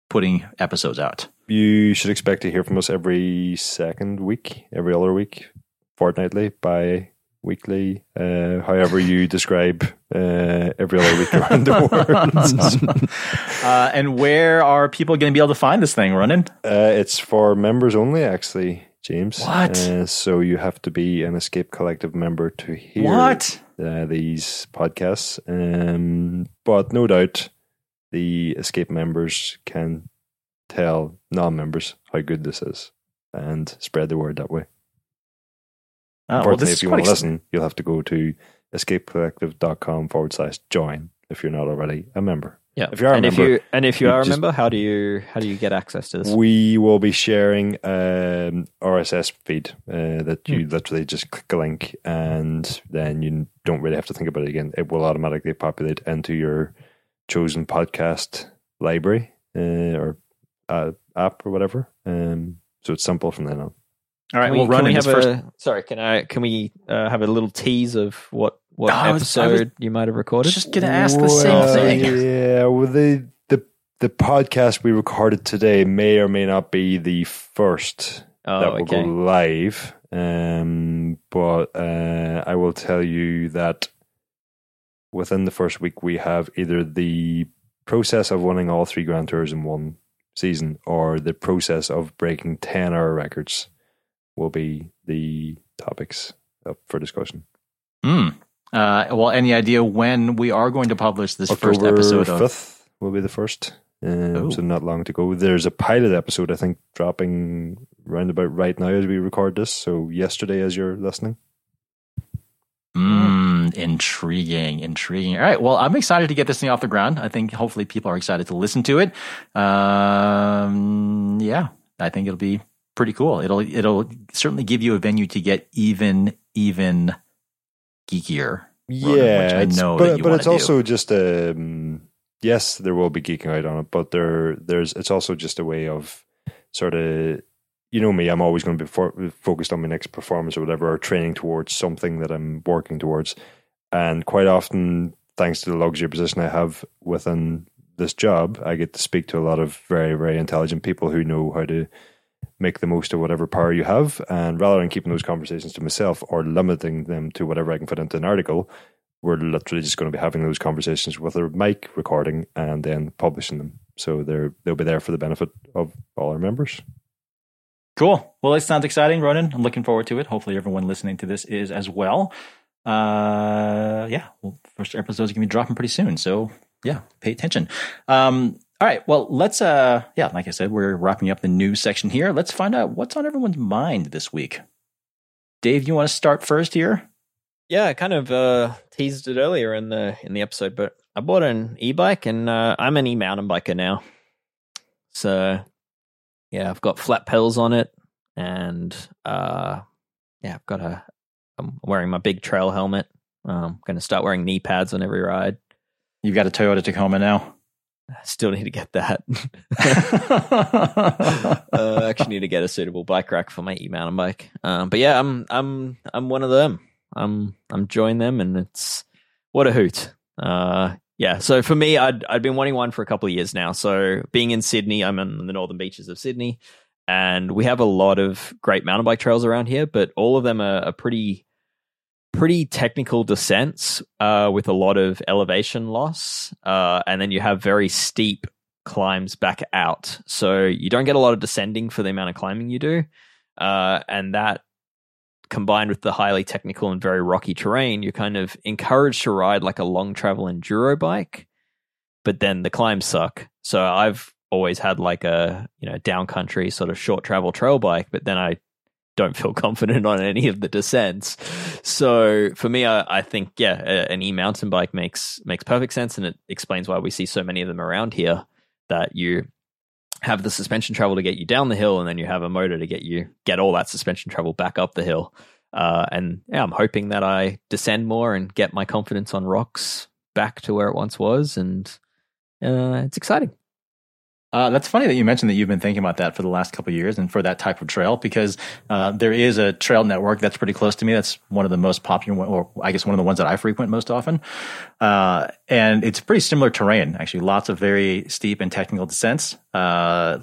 putting episodes out? You should expect to hear from us every second week, every other week, fortnightly, bi weekly, uh, however you describe uh, every other week around the world. Uh, and where are people going to be able to find this thing, Ronan? Uh, it's for members only, actually, James. What? Uh, so you have to be an Escape Collective member to hear What? Uh, these podcasts. Um, but no doubt, the Escape members can tell non-members how good this is and spread the word that way. Oh, well, if you want to listen, you'll have to go to escapecollective.com forward slash join if you're not already a member. Yeah, If you are a and if member, you and if you you are a just- member, how do you how do you get access to this? We will be sharing um, RSS feed uh, that Hmm. you literally just click a link and then you don't really have to think about it again. It will automatically populate into your chosen podcast library uh, or uh, app or whatever. Um, so it's simple from then on. All right. Can we, well, can we have first. a sorry? Can I can we uh, have a little tease of what what Oh, I was- I episode was you might have recorded? just going to ask the same Well, thing. Yeah, well, the, the, the podcast we recorded today may or may not be the first oh, that will okay. go live. Um, but uh, I will tell you that within the first week, we have either the process of winning all three Grand Tours in one season or the process of breaking 10 hour records will be the topics up for discussion. Hmm. Uh, well, any idea when we are going to publish this first October episode of? 5th will be the first. Um, Oh. so not long to go. There's a pilot episode, I think, dropping round about right now as we record this. So yesterday, as you're listening. Mm, intriguing, intriguing. All right. Well, I'm excited to get this thing off the ground. I think hopefully people are excited to listen to it. Um, yeah, I think it'll be pretty cool. It'll it'll certainly give you a venue to get even even geekier. Yeah, which I know, but but it's do. also just um, yes, there will be geeking out on it, but there there's it's also just a way of sort of you know me, I'm always going to be for, focused on my next performance or whatever, or training towards something that I'm working towards. And quite often, thanks to the luxury position I have within this job, I get to speak to a lot of very, very intelligent people who know how to make the most of whatever power you have. And rather than keeping those conversations to myself or limiting them to whatever I can fit into an article, we're literally just going to be having those conversations with a mic recording and then publishing them. So they're they'll be there for the benefit of all our members. Cool. Well, it sounds exciting, Ronan. I'm looking forward to it. Hopefully, everyone listening to this is as well. Uh, yeah, well, first episodes to be dropping pretty soon. So, yeah, pay attention. Um, all right. Well, let's, uh, yeah, like I said, we're wrapping up the news section here. Let's find out what's on everyone's mind this week. Dave, you want to start first here? Yeah, I kind of uh, teased it earlier in the in the episode, but I bought an e-bike and uh, I'm an e-mountain biker now. So yeah, I've got flat pedals on it, and uh, yeah, I've got a. I'm wearing my big trail helmet. I'm going to start wearing knee pads on every ride. You've got a Toyota Tacoma now. Still need to get that. uh, I actually need to get a suitable bike rack for my e-mountain bike. Um, but yeah, I'm I'm I'm one of them. I'm I'm joining them, and it's what a hoot. Uh, yeah, so for me, I'd I'd been wanting one for a couple of years now. So being in Sydney, I'm in the northern beaches of Sydney, and we have a lot of great mountain bike trails around here, but all of them are, are pretty pretty technical descents uh, with a lot of elevation loss, uh, and then you have very steep climbs back out. So you don't get a lot of descending for the amount of climbing you do, uh, and that combined with the highly technical and very rocky terrain, you're kind of encouraged to ride like a long travel enduro bike, but then the climbs suck. So I've always had like a, you know, downcountry sort of short travel trail bike, but then I don't feel confident on any of the descents. So for me, I, I think, yeah, an e mountain bike makes, makes perfect sense. And it explains why we see so many of them around here that you have the suspension travel to get you down the hill, and then you have a motor to get you get all that suspension travel back up the hill. Uh, and yeah, I'm hoping that I descend more and get my confidence on rocks back to where it once was, and uh, it's exciting. Uh, that's funny that you mentioned that you've been thinking about that for the last couple years and for that type of trail because uh, there is a trail network that's pretty close to me. That's one of the most popular, or I guess one of the ones that I frequent most often. Uh, and it's pretty similar terrain, actually. Lots of very steep and technical descents, uh,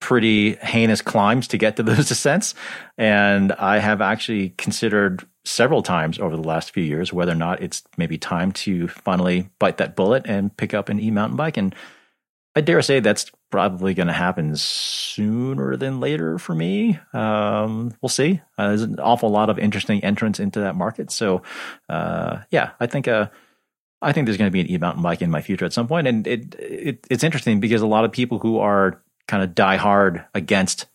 pretty heinous climbs to get to those descents. And I have actually considered several times over the last few years whether or not it's maybe time to finally bite that bullet and pick up an e mountain bike and I dare say that's probably going to happen sooner than later for me. Um, we'll see. Uh, there's an awful lot of interesting entrants into that market. So, uh, yeah, I think, uh, I think there's going to be an e-mountain bike in my future at some point. And it, it, it's interesting because a lot of people who are kind of die hard against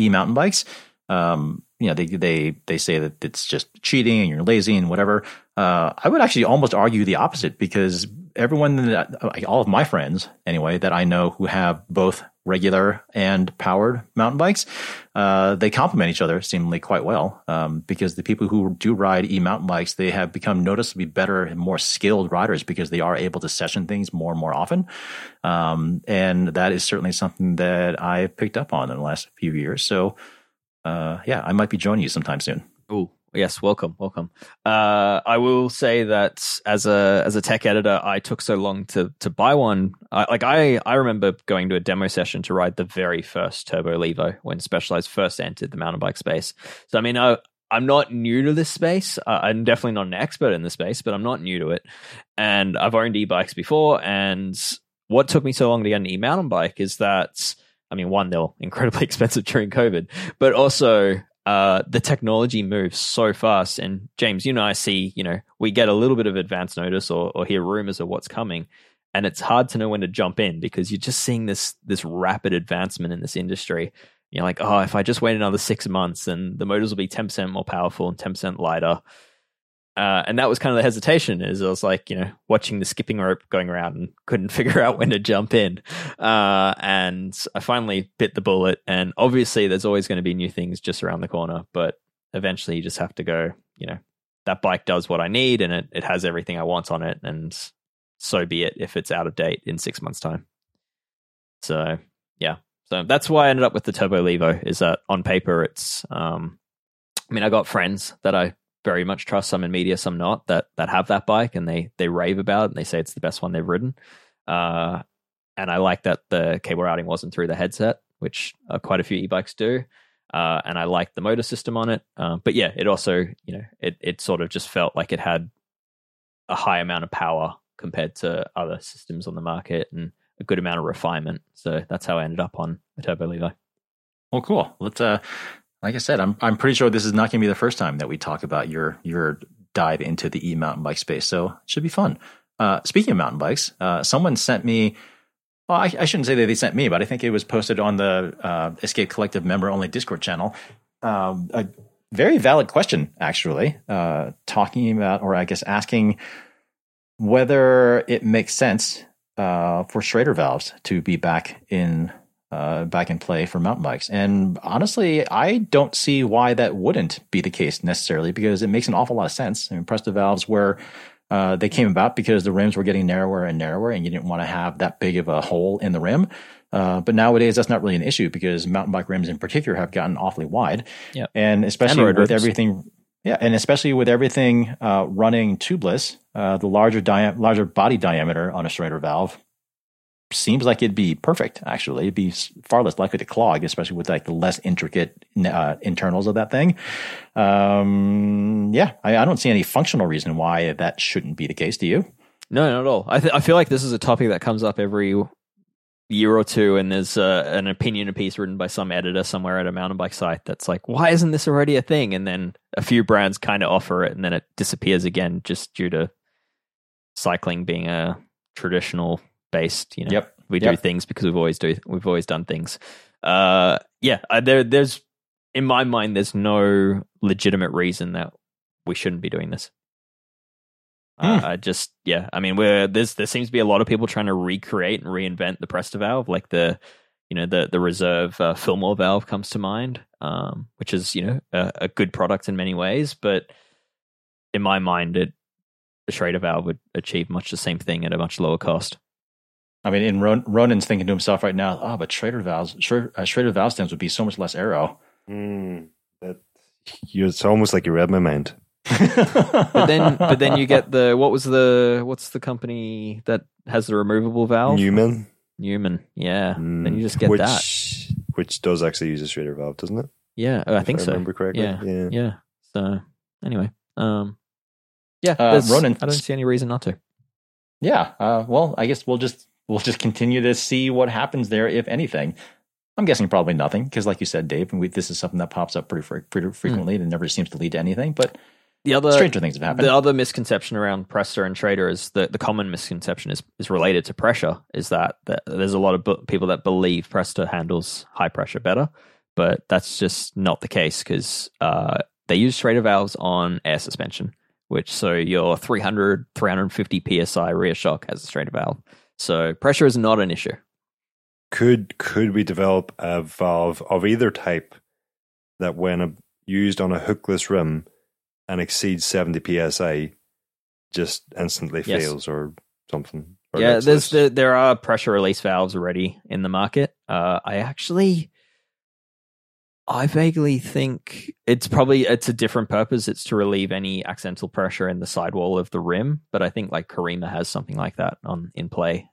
e-mountain bikes, um, you know, they, they, they say that it's just cheating and you're lazy and whatever. Uh, I would actually almost argue the opposite because everyone that all of my friends anyway that I know who have both regular and powered mountain bikes, uh, they complement each other seemingly quite well. Um, because the people who do ride e mountain bikes, they have become noticeably better and more skilled riders because they are able to session things more and more often. Um, and that is certainly something that I've picked up on in the last few years. So, uh, yeah, I might be joining you sometime soon. Ooh, Yes, welcome, welcome. Uh, I will say that as a as a tech editor, I took so long to to buy one. I, like I I remember going to a demo session to ride the very first Turbo Levo when Specialized first entered the mountain bike space. So I mean, I, I'm not new to this space. Uh, I'm definitely not an expert in the space, but I'm not new to it. And I've owned e-bikes before. And what took me so long to get an e-mountain bike is that I mean, one, they're incredibly expensive during COVID, but also uh, the technology moves so fast. And James, you know, I see, you know, we get a little bit of advance notice or, or hear rumors of what's coming, and it's hard to know when to jump in because you're just seeing this this rapid advancement in this industry. You're like, oh, if I just wait another six months, then the motors will be ten percent more powerful and ten percent lighter. Uh, and that was kind of the hesitation. Is I was like, you know, watching the skipping rope going around and couldn't figure out when to jump in. Uh, and I finally bit the bullet. And obviously, there's always going to be new things just around the corner. But eventually, you just have to go. You know, that bike does what I need, and it it has everything I want on it, and so be it if it's out of date in six months' time. So yeah, so that's why I ended up with the Turbo Levo. Is that on paper it's, um, I mean, I got friends that I very much trust, some in media, some not, that that have that bike, and they they rave about it, and they say it's the best one they've ridden. Uh, and I like that the cable routing wasn't through the headset, which uh, quite a few e-bikes do. Uh, and I like the motor system on it. Uh, but yeah, it also, you know, it it sort of just felt like it had a high amount of power compared to other systems on the market and a good amount of refinement. So that's how I ended up on a Turbo Levo. Well, cool. Let's. Uh, like I said, I'm I'm pretty sure this is not going to be the first time that we talk about your your dive into the e mountain bike space. So it should be fun. Uh, speaking of mountain bikes, uh, someone sent me. Well, I, I, shouldn't say that they sent me, but I think it was posted on the uh, Escape Collective member only Discord channel. Um, a very valid question, actually, uh, talking about, or I guess asking whether it makes sense uh, for Schrader valves to be back in uh, back in play for mountain bikes. And honestly, I don't see why that wouldn't be the case necessarily because it makes an awful lot of sense. I mean, Presta valves were uh, they came about because the rims were getting narrower and narrower, and you didn't want to have that big of a hole in the rim. Uh, but nowadays, that's not really an issue because mountain bike rims in particular have gotten awfully wide. Yep. And especially with everything yeah, and especially with everything uh, running tubeless, uh, the larger dia- larger body diameter on a Schrader valve seems like it'd be perfect. Actually, it'd be far less likely to clog, especially with like the less intricate uh, internals of that thing. Um, yeah, I, I, don't see any functional reason why that shouldn't be the case. Do you? No, not at all. I th- I feel like this is a topic that comes up every year or two and there's uh, an opinion piece written by some editor somewhere at a mountain bike site that's like why isn't this already a thing and then a few brands kind of offer it and then it disappears again just due to cycling being a traditional based you know yep. we do things because we've always do we've always done things uh yeah there there's in my mind there's no legitimate reason that we shouldn't be doing this uh, hmm. Uh, just yeah, I mean, where there's there seems to be a lot of people trying to recreate and reinvent the Presta valve, like the you know the the reserve uh, Fillmore valve comes to mind, um, which is you know a, a, good product in many ways, but in my mind, it the Schrader valve would achieve much the same thing at a much lower cost. I mean, in Ron, Ronan's thinking to himself right now, oh, but Schrader valves, Schrader, uh, Schrader valve stems would be so much less aero. Mm, that it's almost like you read my mind but then, but then you get the what was the what's the company that has the removable valve? Newman. Newman, yeah. Mm, then you just get which, that, which does actually use a Schrader valve, doesn't it? Yeah, oh, I think I so. Remember correctly? Yeah, yeah, yeah. So anyway, um, yeah, uh, Ronan, I don't see any reason not to. Yeah, uh, well, I guess we'll just we'll just continue to see what happens there, if anything. I'm guessing probably nothing because, like you said, Dave, we, this is something that pops up pretty, pretty frequently mm. and never seems to lead to anything. But the other stranger things have happened. The other misconception around Presta and Schrader is that the common misconception is is related to pressure. Is that, that there's a lot of bu- people that believe Presta handles high pressure better, but that's just not the case because uh, they use Schrader valves on air suspension, which so your 300 350 psi rear shock has a Schrader valve. So pressure is not an issue. Could could we develop a valve of either type that when used on a hookless rim and exceeds 70 psi just instantly yes. fails or something. Or yeah, there's the, there are pressure release valves already in the market. Uh, I actually, I vaguely think it's probably it's a different purpose. It's to relieve any accidental pressure in the sidewall of the rim. But I think like Karima has something like that on in play.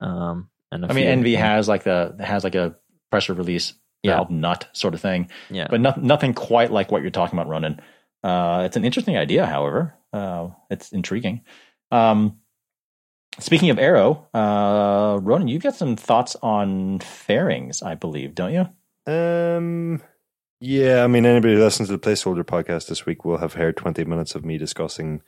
Um, and I mean, ENVE has like the has like a pressure release valve yeah. nut sort of thing. Yeah, but not, nothing quite like what you're talking about, Ronan. Uh, it's an interesting idea, however. Uh, it's intriguing. Um, speaking of aero, uh, Ronan, you've got some thoughts on fairings, I believe, don't you? Um, yeah, I mean, anybody who listens to the placeholder podcast this week will have heard 20 minutes of me discussing.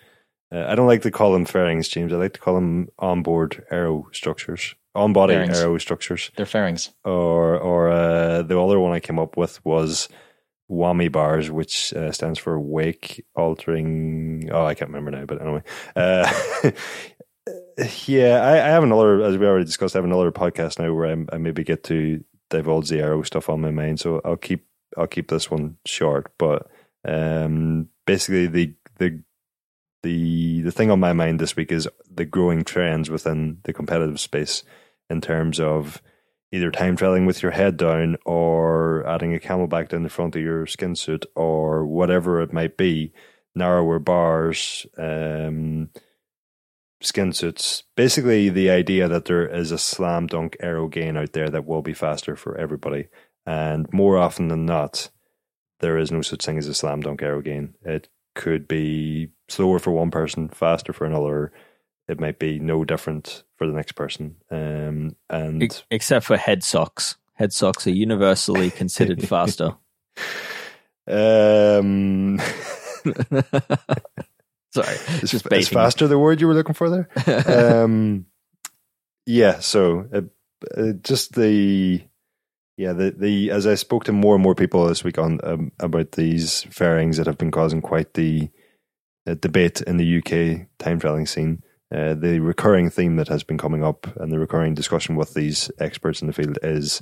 Uh, I don't like to call them fairings, James. I like to call them onboard aero structures. on body aero structures. They're fairings. Or or uh, the other one I came up with was WAMI bars, which uh, stands for wake altering. Oh, I can't remember now, but anyway. Uh, yeah, I, I have another, as we already discussed, I have another podcast now where I, I maybe get to divulge the aero stuff on my mind. So I'll keep I'll keep this one short. But um, basically, the the the the thing on my mind this week is the growing trends within the competitive space in terms of either time trialling with your head down or adding a CamelBak down the front of your skin suit or whatever it might be, narrower bars, um, skin suits. Basically, the idea that there is a slam dunk aero gain out there that will be faster for everybody. And more often than not, there is no such thing as a slam dunk aero gain. It could be slower for one person, faster for another. It might be no different for the next person. Um, and Except for head socks. Head socks are universally considered faster. um, Sorry, is, just is faster the word you were looking for there? um, yeah, so uh, uh, just the yeah the the as I spoke to more and more people this week on um, about these fairings that have been causing quite the uh, debate in the UK time trialling scene. Uh, the recurring theme that has been coming up and the recurring discussion with these experts in the field is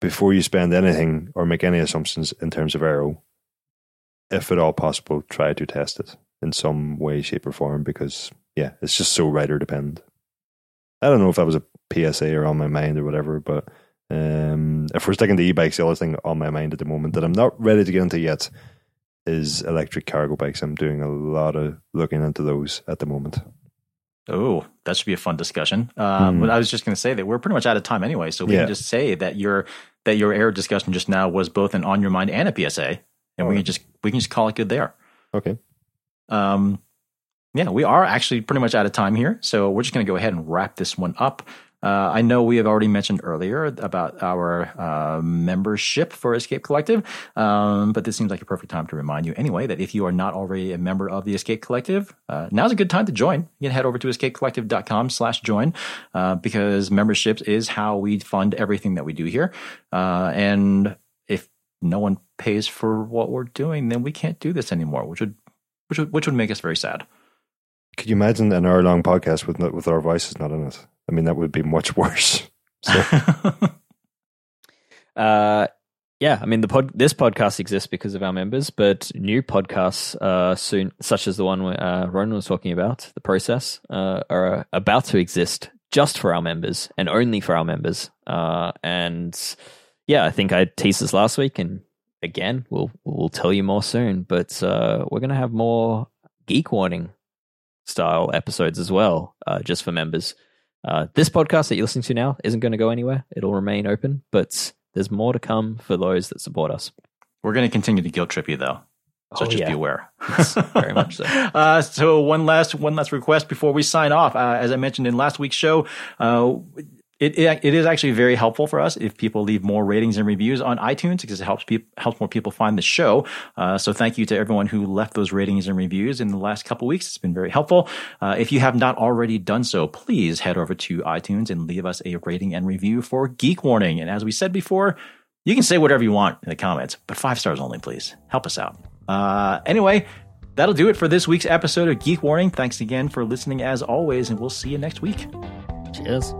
before you spend anything or make any assumptions in terms of aero, if at all possible, try to test it in some way, shape, or form because, yeah, it's just so rider dependent. I don't know if that was a PSA or on my mind or whatever, but um, if we're sticking to e bikes, the other thing on my mind at the moment that I'm not ready to get into yet is electric cargo bikes. I'm doing a lot of looking into those at the moment. Oh, that should be a fun discussion. Um, Hmm. But I was just going to say that we're pretty much out of time anyway, so we Yeah. can just say that your that your air discussion just now was both an on your mind and a PSA, and we can just we can just call it good there. Okay. Um, yeah, we are actually pretty much out of time here, so we're just going to go ahead and wrap this one up. Uh, I know we have already mentioned earlier about our uh, membership for Escape Collective, um, but this seems like a perfect time to remind you anyway that if you are not already a member of the Escape Collective, uh, now's a good time to join. You can head over to escapecollective.com slash join uh, because memberships is how we fund everything that we do here. Uh, and if no one pays for what we're doing, then we can't do this anymore, which would which would, which would make us very sad. Could you imagine an hour long podcast with with our voices not in it? I mean, that would be much worse. So, Uh, yeah, I mean the pod. This podcast exists because of our members, but new podcasts uh, soon, such as the one uh, Ronan was talking about, the process, uh, are about to exist just for our members and only for our members. Uh, and yeah, I think I teased this last week, and again, we'll we'll tell you more soon. But uh, we're gonna have more geek warning style episodes as well, uh, just for members. Uh, this podcast that you're listening to now isn't going to go anywhere. It'll remain open, but there's more to come for those that support us. We're going to continue to guilt trip you, though. So Oh, just yeah. be aware. Yes, very much so. Uh, so one last one last request before we sign off. Uh, as I mentioned in last week's show, uh, it, it it is actually very helpful for us if people leave more ratings and reviews on iTunes because it helps people helps more people find the show. Uh, so thank you to everyone who left those ratings and reviews in the last couple weeks. It's been very helpful. Uh, if you have not already done so, please head over to iTunes and leave us a rating and review for Geek Warning. And as we said before, you can say whatever you want in the comments, but five stars only, please. Help us out. Uh, anyway, that'll do it for this week's episode of Geek Warning. Thanks again for listening as always, and we'll see you next week. Cheers.